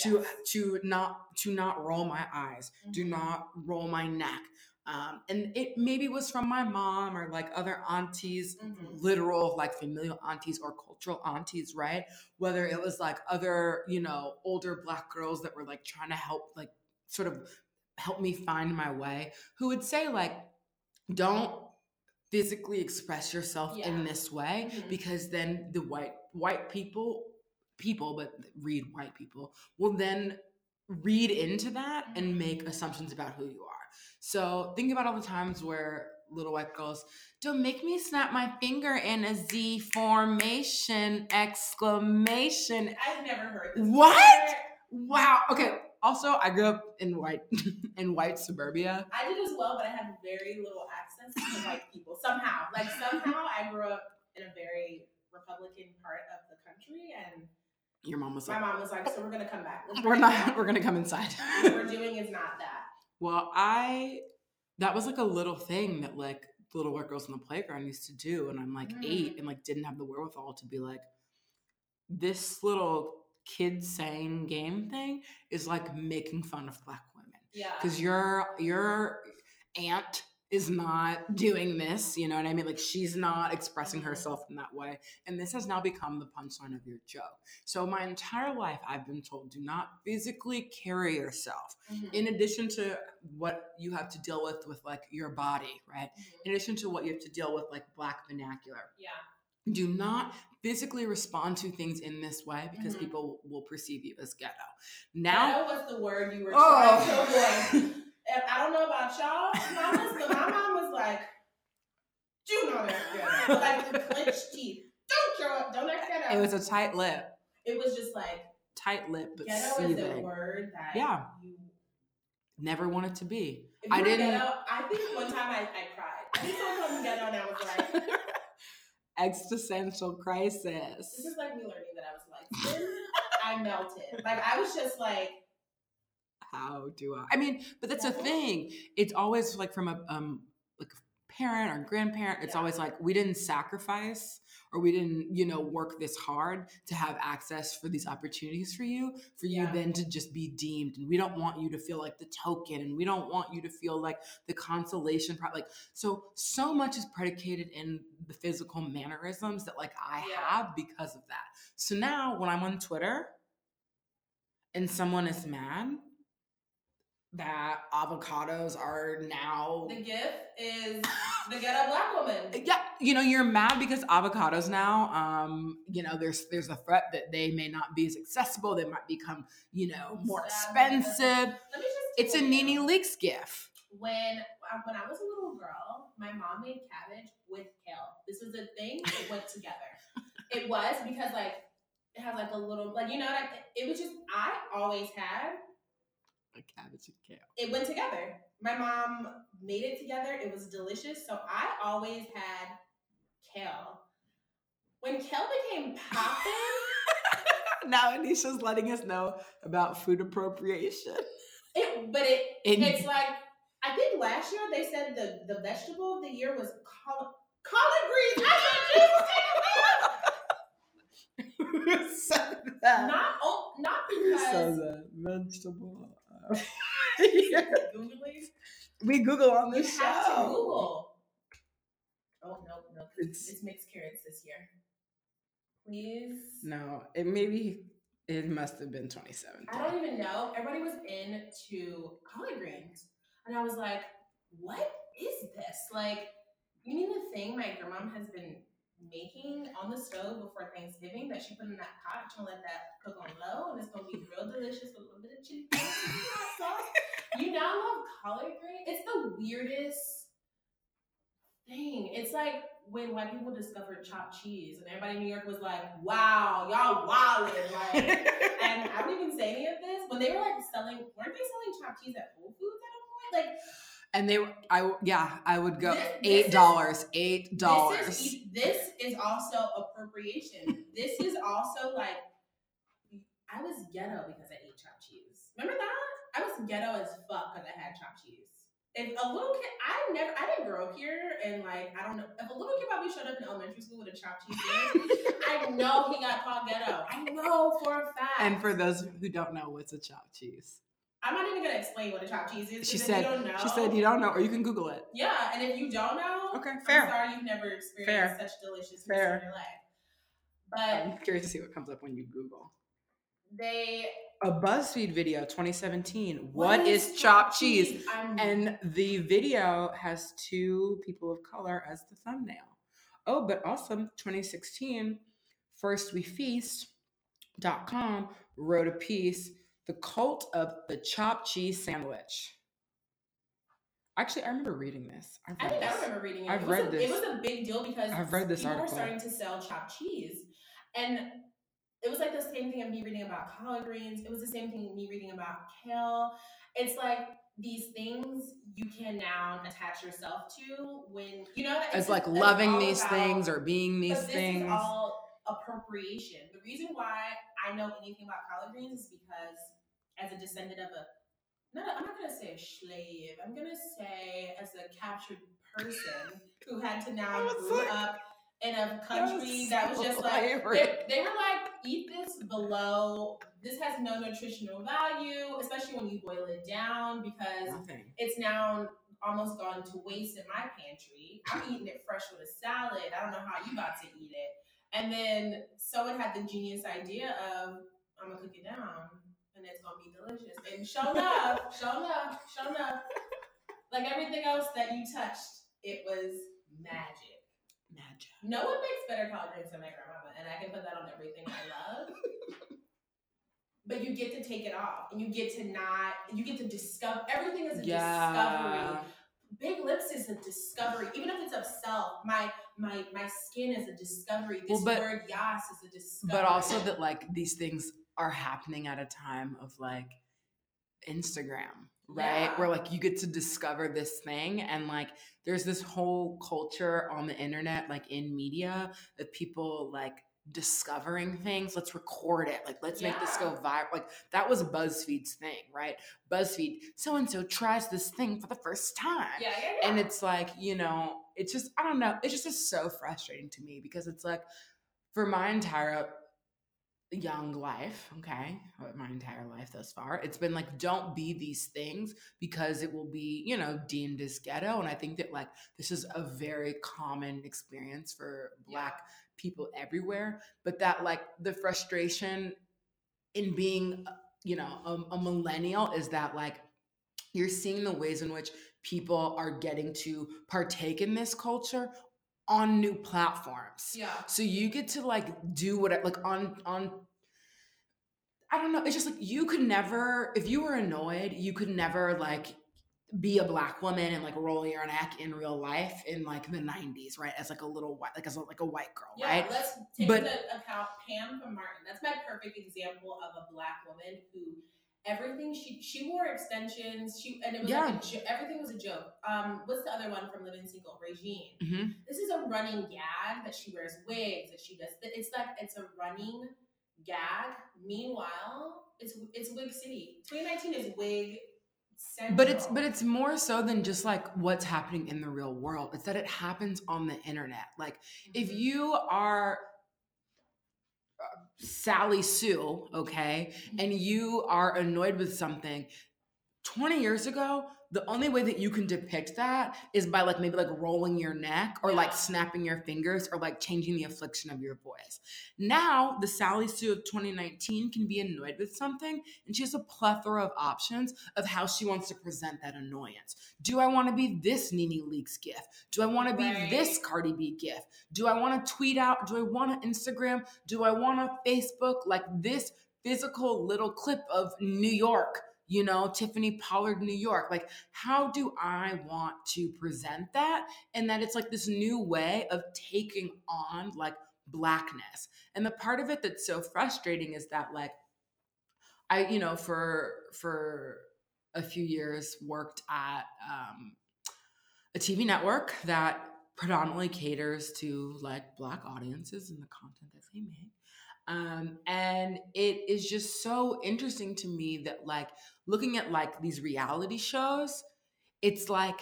To Yes. to not to not roll my eyes, do Mhm. not roll my neck. Um, and it maybe was from my mom or like other aunties, Mhm. literal like familial aunties or cultural aunties, right? Whether it was like other, you know, older black girls that were like trying to help, like sort of help me find my way, who would say like, don't physically express yourself in this way Mhm. because then the white white people people but read white people will then read into that and Mhm. make assumptions about who you are so think about all the times where little white girls don't make me snap my finger in a z formation exclamation I've never heard this. What? before. wow okay also i grew up in white *laughs* in white suburbia I did as well, but I had very little access to white people. Somehow, like somehow, I grew up in a very Republican part of the country, and your mom was like. my like mom was like, "So we're gonna come back. Let's we're not *laughs* we're gonna come inside What we're doing is not that." Well, I that was like a little thing that like the little white girls on the playground used to do, and I'm like Mm. eight and like didn't have the wherewithal to be like this little kid saying game thing is like making fun of black women Yeah. because your your aunt is not doing this you know what i mean like she's not expressing herself in that way and this has now become the punchline of your joke so my entire life i've been told do not physically carry yourself Mhm. in addition to what you have to deal with with like your body right Mhm. in addition to what you have to deal with like black vernacular Yeah. do not physically respond to things in this way because Mhm. people will perceive you as ghetto now Ghetto was the word you were Oh. trying to avoid. *laughs* And I don't know about y'all, mamas, but my mom was like, "Do not act ghetto." Like the clenched teeth. Don't up. Don't act ghetto. it was a tight lip It was just like tight lip but ghetto is a seething word that Yeah. you. never wanted to be I didn't- Ghetto, I think one time I, I cried. I think someone called me ghetto, and I was like, *laughs* existential crisis "This is like me learning that I was like." I melted. Like I was just like, how do I? I mean, but that's a thing. It's always like from a um like a parent or grandparent. It's Yeah. always like we didn't sacrifice or we didn't, you know, work this hard to have access for these opportunities for you, for you Yeah. then to just be deemed. And we don't want you to feel like the token, and we don't want you to feel like the consolation. Pro- like so, so much is predicated in the physical mannerisms that like I Yeah. have because of that. So now when I'm on Twitter and someone is mad that avocados are now the gift is the get a black woman. *laughs* yeah you know you're mad because avocados now um you know there's there's a threat that they may not be as accessible they might become you know more expensive Let me just. it's a Nene Leakes gif When uh, when I was a little girl, my mom made cabbage with kale. This is a thing. It *laughs* went together. It was because like it has like a little like you know like it was just I always had a cabbage and kale it went together. My mom made it together. It was delicious. So I always had kale. When kale became poppin', *laughs* now anisha's letting us know about food appropriation it but it it's like I think last year they said the the vegetable of the year was collard collard greens. *laughs* Who said that? not not Who said because that? Vegetable. *laughs* Googling. we Google on You this have to no, oh, no, It's It's mixed carrots this year. Please. no, it maybe it must have been 2017. I don't even know. Everybody was into collard greens. And I was like, what is this? Like, you mean the thing my grandma has been making on the stove before Thanksgiving that she put in that pot? She'll let that cook on low and it's gonna be real delicious with a little bit of chili hot sauce. *laughs* You now love collard green? It's the weirdest thing. It's like when white people discovered chopped cheese and everybody in New York was like, wow, y'all wildin'. Like, *laughs* and I don't even say any of this. When they were like selling, weren't they selling chopped cheese at Whole Foods at a point? Like and they, were- I yeah, I would go This- this eight dollars, eight dollars. is e- this is also appropriation. this is also like I was ghetto because I ate chopped cheese. Remember that? I was ghetto as fuck because I had chopped cheese. If a little kid, I never, I didn't grow up here, and like I don't know, if a little kid probably showed up in elementary school with a chopped cheese I know he got called ghetto. I know for a fact. And for those who don't know, what's a chopped cheese? I'm not even gonna explain what a chopped cheese is. She said. you don't know, She said you don't know, or you can Google it. Yeah, and if you don't know, Okay, I'm fair. sorry you've never experienced Fair. such delicious Fair. in your life. But I'm curious to see what comes up when you Google. they A BuzzFeed video, 2017. what is, chopped cheese? I'm, And the video has two people of color as the thumbnail. Oh, but awesome. 2016, First We Feast.com wrote a piece, The Cult of the Chopped Cheese Sandwich. Actually, I remember reading this. I read think I remember reading it. I've it read a, this. It was a big deal because I've read this people article. were starting to sell chopped cheese, and it was like the same thing of me reading about collard greens. It was the same thing me reading about kale. It's like these things you can now attach yourself to when you know As it's like just- it's loving these about- things or being these this things. is all appropriation. The reason why I know anything about collard greens is because as a descendant of a not I'm not gonna say a slave. I'm gonna say as a captured person who had to now *laughs* grow like- up in a country that was, just like they, they were like eat this below this has no nutritional value especially when you boil it down because Nothing. it's now almost gone to waste in my pantry. I'm eating it fresh with a salad. I don't know how you about to eat it. And then someone had the genius idea of I'm gonna cook it down and it's gonna be delicious. And show enough, show enough, show enough. Like everything else that you touched, it was magic. Magic. No one makes better collard greens than my grandmama, and I can put that on everything I love. *laughs* but you get to take it off, and you get to not. You get to discover. Everything is a discovery. Big lips is a discovery, even if it's of self. My my my skin is a discovery. This Well, but- word yas is a discovery. but also that like these things are happening at a time of like Instagram, right? Yeah. Where like you get to discover this thing and like there's this whole culture on the internet, like in media, of people like discovering things. Let's record it. Like let's make this go viral. Like that was BuzzFeed's thing, right? BuzzFeed, so and so tries this thing for the first time yeah, yeah, yeah. and it's like you know it's just i don't know it just is so frustrating to me because it's like for my entire young life okay uh, my entire life thus far. It's been like don't be these things because it will be you know deemed as ghetto. And i think that like this is a very common experience for black people everywhere. But that like the frustration in being uh, you know a, a millennial is that like you're seeing the ways in which people are getting to partake in this culture on new platforms. Yeah. so you get to like do what like on on I don't know. It's just like you could never, if you were annoyed, you could never like be a black woman and like roll your neck in real life in like the '90s, right? As like a little white, like as a, like a white girl, Yeah, right? let's take But- into account Pam from Martin. That's my perfect example of a black woman who everything she she wore extensions. She and it was like a jo- everything was a joke. Um, what's the other one from Living Single? Regine. hmm This is a running gag that she wears wigs. That she does. It's like it's a running gag. Meanwhile, it's it's Wig City. 2019 is Wig. Central. But it's but it's more so than just like what's happening in the real world. It's that it happens on the internet. Like if Mhm. you are uh, Sally Sue, okay, and you are annoyed with something, 20 years ago, the only way that you can depict that is by like maybe like rolling your neck or like snapping your fingers or like changing the affliction of your voice. Now, the Sally Sue of 2019 can be annoyed with something and she has a plethora of options of how she wants to present that annoyance. Do I want to be this Nene Leakes gif? Do I want to be Right. this Cardi B gif? Do I want to tweet out? Do I want to Instagram? Do I want to Facebook like this physical little clip of New York? You know, Tiffany Pollard, New York. Like, how do I want to present that? And that it's like this new way of taking on like blackness. And the part of it that's so frustrating is that like I, you know, for for a few years worked at um, a TV network that predominantly caters to like black audiences and the content that they make. Um, and it is just so interesting to me that like looking at like these reality shows, it's like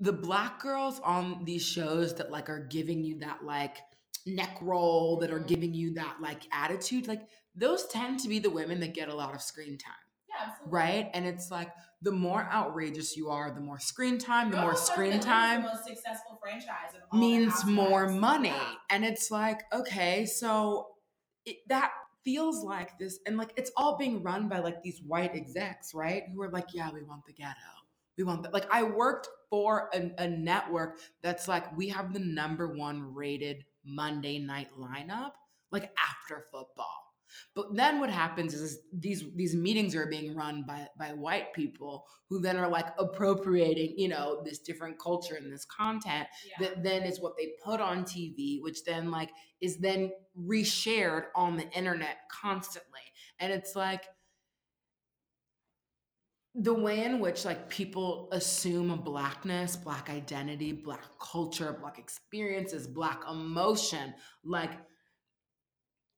the black girls on these shows that like are giving you that like neck roll that are giving you that like attitude like those tend to be the women that get a lot of screen time Yeah, absolutely. right and it's like the more outrageous you are the more screen time the more screen time the most successful franchise of all means more money Yeah. and it's like okay so it, that feels like this and like it's all being run by like these white execs right? Who are like yeah we want the ghetto. We want that like i worked for a, a network that's like we have the number one rated monday night lineup like after football but then what happens is these these meetings are being run by by white people who then are like appropriating you know this different culture and this content Yeah. that then is what they put on TV, which then like is then reshared on the internet constantly. And it's like the way in which like people assume blackness, black identity, black culture, black experiences, black emotion, like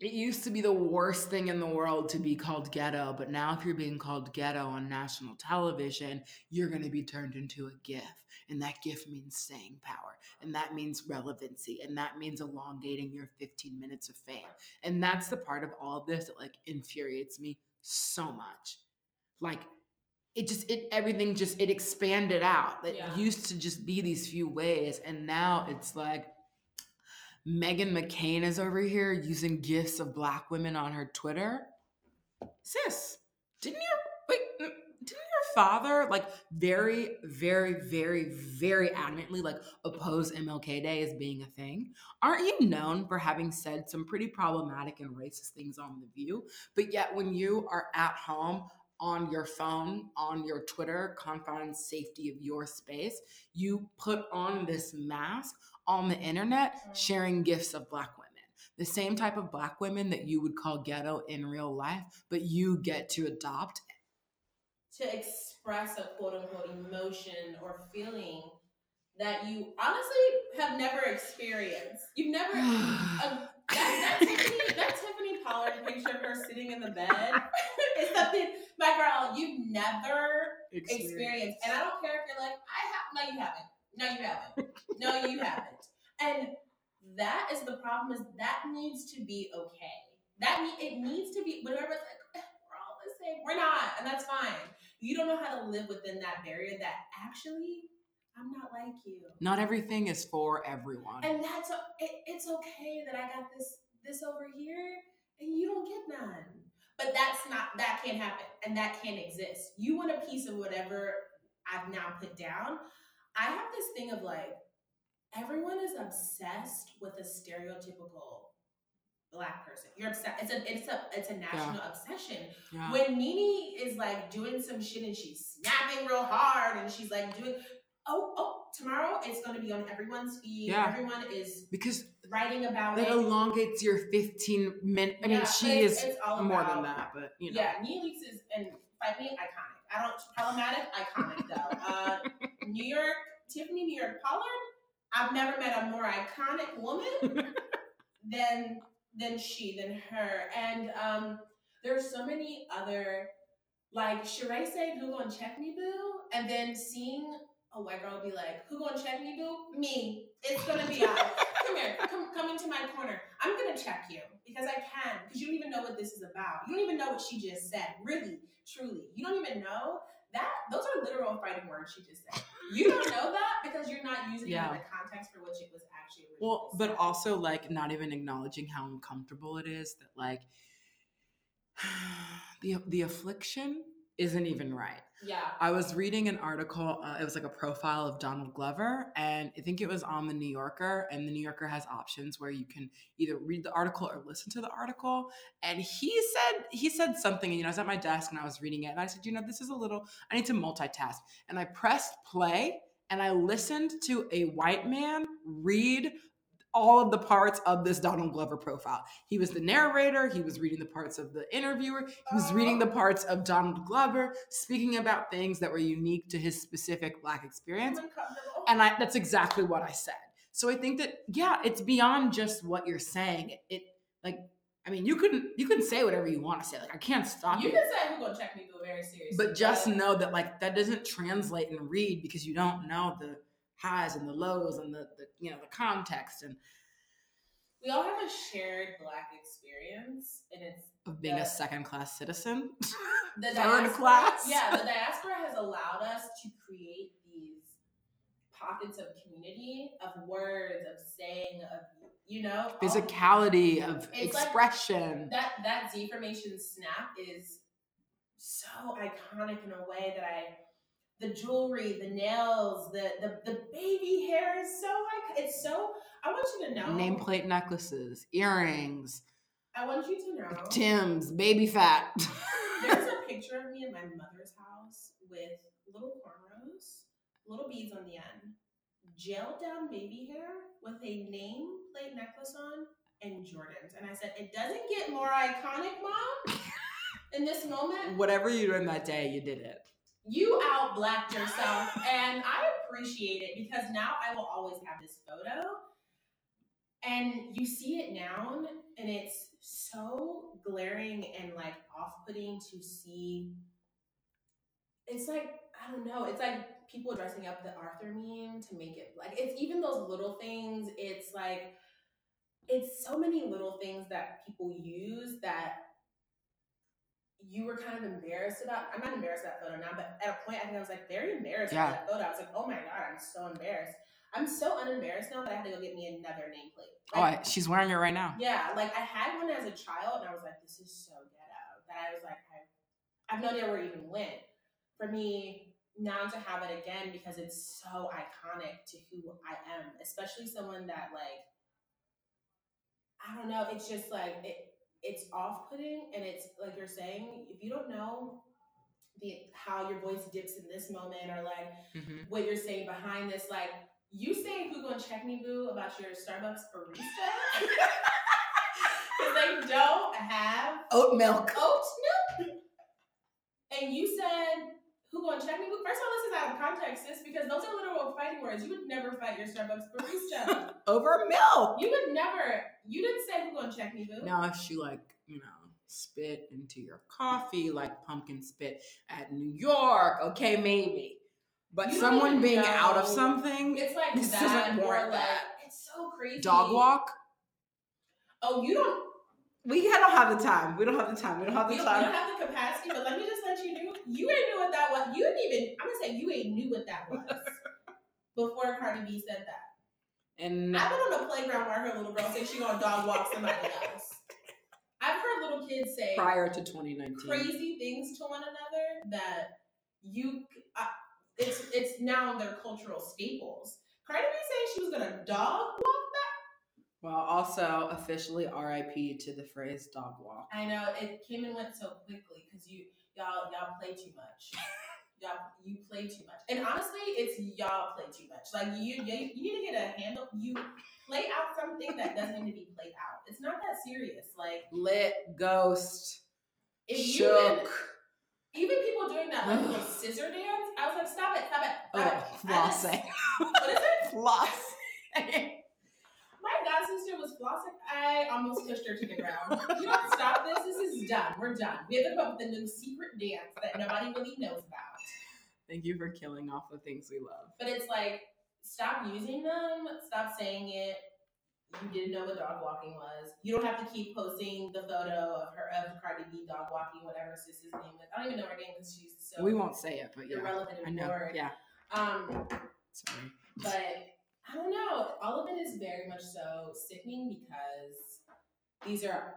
it used to be the worst thing in the world to be called ghetto, but now if you're being called ghetto on national television, you're going to be turned into a GIF. And that GIF means staying power. And that means relevancy. And that means elongating your 15 minutes of fame. And that's the part of all of this that like infuriates me so much. Like, it just it everything just it expanded out. It Yeah. used to just be these few ways, and now it's like Meghan McCain is over here using gifs of black women on her Twitter. Sis, didn't your wait? Mm, didn't your father like very, very, very, very adamantly like oppose MLK Day as being a thing? Aren't you known for having said some pretty problematic and racist things on The View? But yet, when you are at home on your phone, on your Twitter, confined safety of your space, you put on this mask on the internet sharing gifts of black women. The same type of black women that you would call ghetto in real life, but you get to adopt. to express a quote unquote emotion or feeling that you honestly have never experienced. You've never *sighs* um, that, that, Tiffany, that Tiffany Pollard picture of her sitting in the bed *laughs* is something, my girl, you've never experienced. And I don't care if you're like, I have, no, you haven't. No, you haven't. No, you haven't. And that is the problem. Is that needs to be okay. That ne- it needs to be. Whenever it's like "Eh, we're all the same, we're not, and that's fine. You don't know how to live within that barrier. That actually, I'm not like you. Not everything is for everyone. And that's it, it's okay that I got this this over here and you don't get none. But that's not that can't happen and that can't exist. You want a piece of whatever I've now put down. I have this thing of like everyone is obsessed with a stereotypical black person. You're obsessed. It's a it's a it's a national obsession yeah. when Nene is like doing some shit and she's snapping real hard and she's like doing oh oh tomorrow it's gonna be on everyone's feed. Yeah. Everyone is because writing about that it. elongates your 15 minute. I mean, she it's- is it's all more about- than that, but you know. Yeah, Nene is and fight me iconic. I don't problematic iconic though. *laughs* Uh, New York Tiffany New York Pollard. I've never met a more iconic woman *laughs* than than she than her. And um, there's so many other like Sheree said, "Who gonna check me, boo?" And then seeing a white girl be like, "Who gonna check me, boo?" Me. It's gonna be I. come here, come come into my corner. I'm gonna check you because I can. Because you don't even know what this is about. You don't even know what she just said. Really, truly, you don't even know that those are literal fighting words she just said. You don't know that because you're not using Yeah. it in the context for which it was actually Well, but also like not even acknowledging how uncomfortable it is that like *sighs* the the affliction isn't even right. yeah. I was reading an article. Uh, it was like a profile of Donald Glover, and I think it was on the New Yorker. And the New Yorker has options where you can either read the article or listen to the article. And he said he said something. And you know, I was at my desk and I was reading it, and I said, you know, this is a little. I need to multitask. And I pressed play, and I listened to a white man read all of the parts of this Donald Glover profile. He was the narrator, he was reading the parts of the interviewer, he was reading the parts of Donald Glover, speaking about things that were unique to his specific black experience. And I that's exactly what I said. So I think that yeah, it's beyond just what you're saying. It, it like I mean, you can you can say whatever you want to say. Like I can't stop you you. can say who gonna check me though very seriously. But just know that like that doesn't translate and read because you don't know the highs and the lows and the, the you know the context and we all have a shared black experience, and it's of being Yeah. a second class citizen. *laughs* the Third diaspora- class. Yeah, the diaspora has allowed us to create these pockets of community, of words, of saying, of you know, all- Physicality of It's like- expression. that that Z formation snap is so iconic in a way that I the jewelry, the nails, the the, the baby hair is so like it's so I want you to know Nameplate necklaces, earrings, I want you to know Tim's, baby fat. *laughs* there's a picture of me in my mother's house with little cornrows, little beads on the end, gelled down baby hair with a nameplate necklace on and Jordans. And I said, it doesn't get more iconic, mom. *laughs* In this moment, Whatever you doing that day, you did it. You out blacked yourself and i appreciate it because now i will always have this photo. And you see it now and it's so glaring and like off-putting to see. It's like i don't know it's like people dressing up the arthur meme to make it like it's even those little things it's like it's so many little things that people use that you were kind of embarrassed about. I'm not embarrassed at that photo now, but at a point I think I was like very embarrassed Yeah. about that photo. I was like, oh my god, I'm so embarrassed. I'm so unembarrassed now that I had to go get me another nameplate. Oh, Like, I, she's wearing it right now. yeah, like I had one as a child, and I was like, this is so ghetto. That I was like, I, I have no idea where it even went. For me now to have it again because it's so iconic to who I am, especially someone that like, I don't know, it's just like it. It's off-putting, and it's like you're saying, if you don't know the how your voice dips in this moment, or like Mhm. what you're saying behind this, like you saying who gonna check me boo about your Starbucks barista. *laughs* Because they don't have Oat milk. oat milk. And you said who gonna check me? First of all, this is out of context, sis, because those are literal fighting words. You would never fight your Starbucks barista. *laughs* Over milk. you would never you didn't say who gonna check me boo. Now, if she like, you know, spit into your coffee like pumpkin spit at New York, okay, maybe. But You someone being out of something, It's like This that doesn't warrant like that. it's so crazy. dog walk. Oh, you don't We don't have the time. We don't have the time. We don't have the don't, we don't have the capacity, but let me just let you know, you ain't knew what that was. You didn't even, I'm gonna say you ain't knew what that was *laughs* before Cardi B said that. And I've been on the playground where I heard a little girl say she gonna dog walk somebody else. I've heard little kids say prior to 2019. crazy things to one another that you, uh, it's it's now their cultural staples. Cardi B saying she was gonna dog walk that. Well, also officially RIP to the phrase dog walk. I know it came and went so quickly because you y'all y'all play too much. *laughs* y'all you play too much, and honestly, it's y'all play too much. Like you you, you need to get a handle. You play out something that doesn't need to be played out. It's not that serious. Like Lit, ghost, if you shook. even, even people doing that like little scissor dance, I was like, stop it, stop it, stop Oh, it. Flossing. *laughs* What is it? *laughs* Floss. My god sister was flossing. I almost pushed her to the ground. You don't stop this. This is done. We're done. We have to come up with a new secret dance that nobody really knows about. Thank you for killing off the things we love. But it's like, stop using them. Stop saying it. you didn't know what dog walking was. You don't have to keep posting the photo of her of Cardi B dog walking, whatever sis's name is. I don't even know her name because she's so we won't say it, but yeah, irrelevant I know. Yeah, Um, sorry. but I don't know. All of it is very much so sickening because these are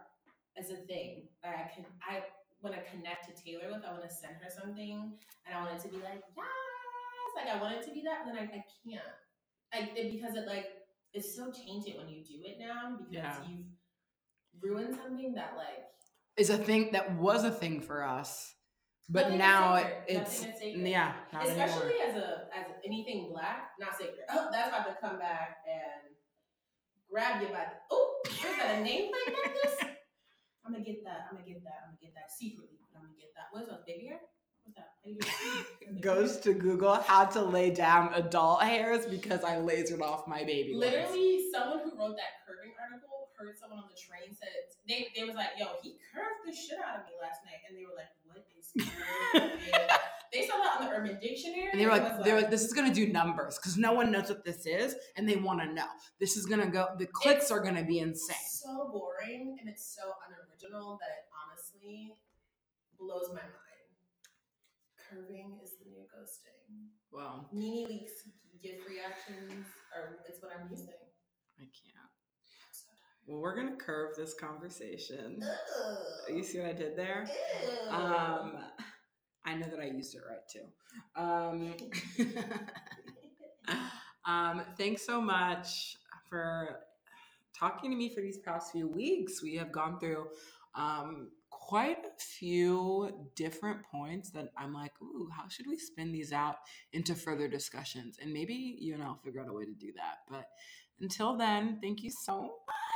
as a thing. Like I can I want to connect to Taylor with, I want to send her something and I want it to be like yes, like I want it to be that, but then I, I can't. Like it, because it like it's so tainted when you do it now because Yeah. you've ruined something that like Is a thing that was a thing for us, but Nothing now it, it's Nothing is sacred. yeah, not anymore. especially as a as anything black, not sacred. Oh, that's about to come back and grab you by the oh, is that a nameplate like this? *laughs* I'm gonna get that. I'm gonna get that. I'm gonna get that secretly, but I'm gonna get that. What's that? Baby hair? What's that? How you doing? Goes to Google how to lay down adult hairs because I lasered off my baby. ones. Literally, someone who wrote that curving article heard someone on the train said they, they was like, "Yo, he curved the shit out of me last night," and they were like, "What is?" curving?" *laughs* they saw that on the Urban Dictionary, And they were like, they were like, this is gonna do numbers because no one knows what this is, and they want to know. This is gonna go. The clicks are gonna be insane. so boring and it's so unoriginal that it honestly blows my mind. Curving is the new ghosting. Well, Nene Leakes gift reactions are it's what I'm using. I can't. Well, we're gonna curve this conversation. You see what I did there? Ew. Um, I know that I used it right too. Um, *laughs* *laughs* um, thanks so much for talking to me for these past few weeks. We have gone through um, quite a few different points that I'm like, ooh, how should we spin these out into further discussions? And maybe you and I'll figure out a way to do that. But until then, thank you so much.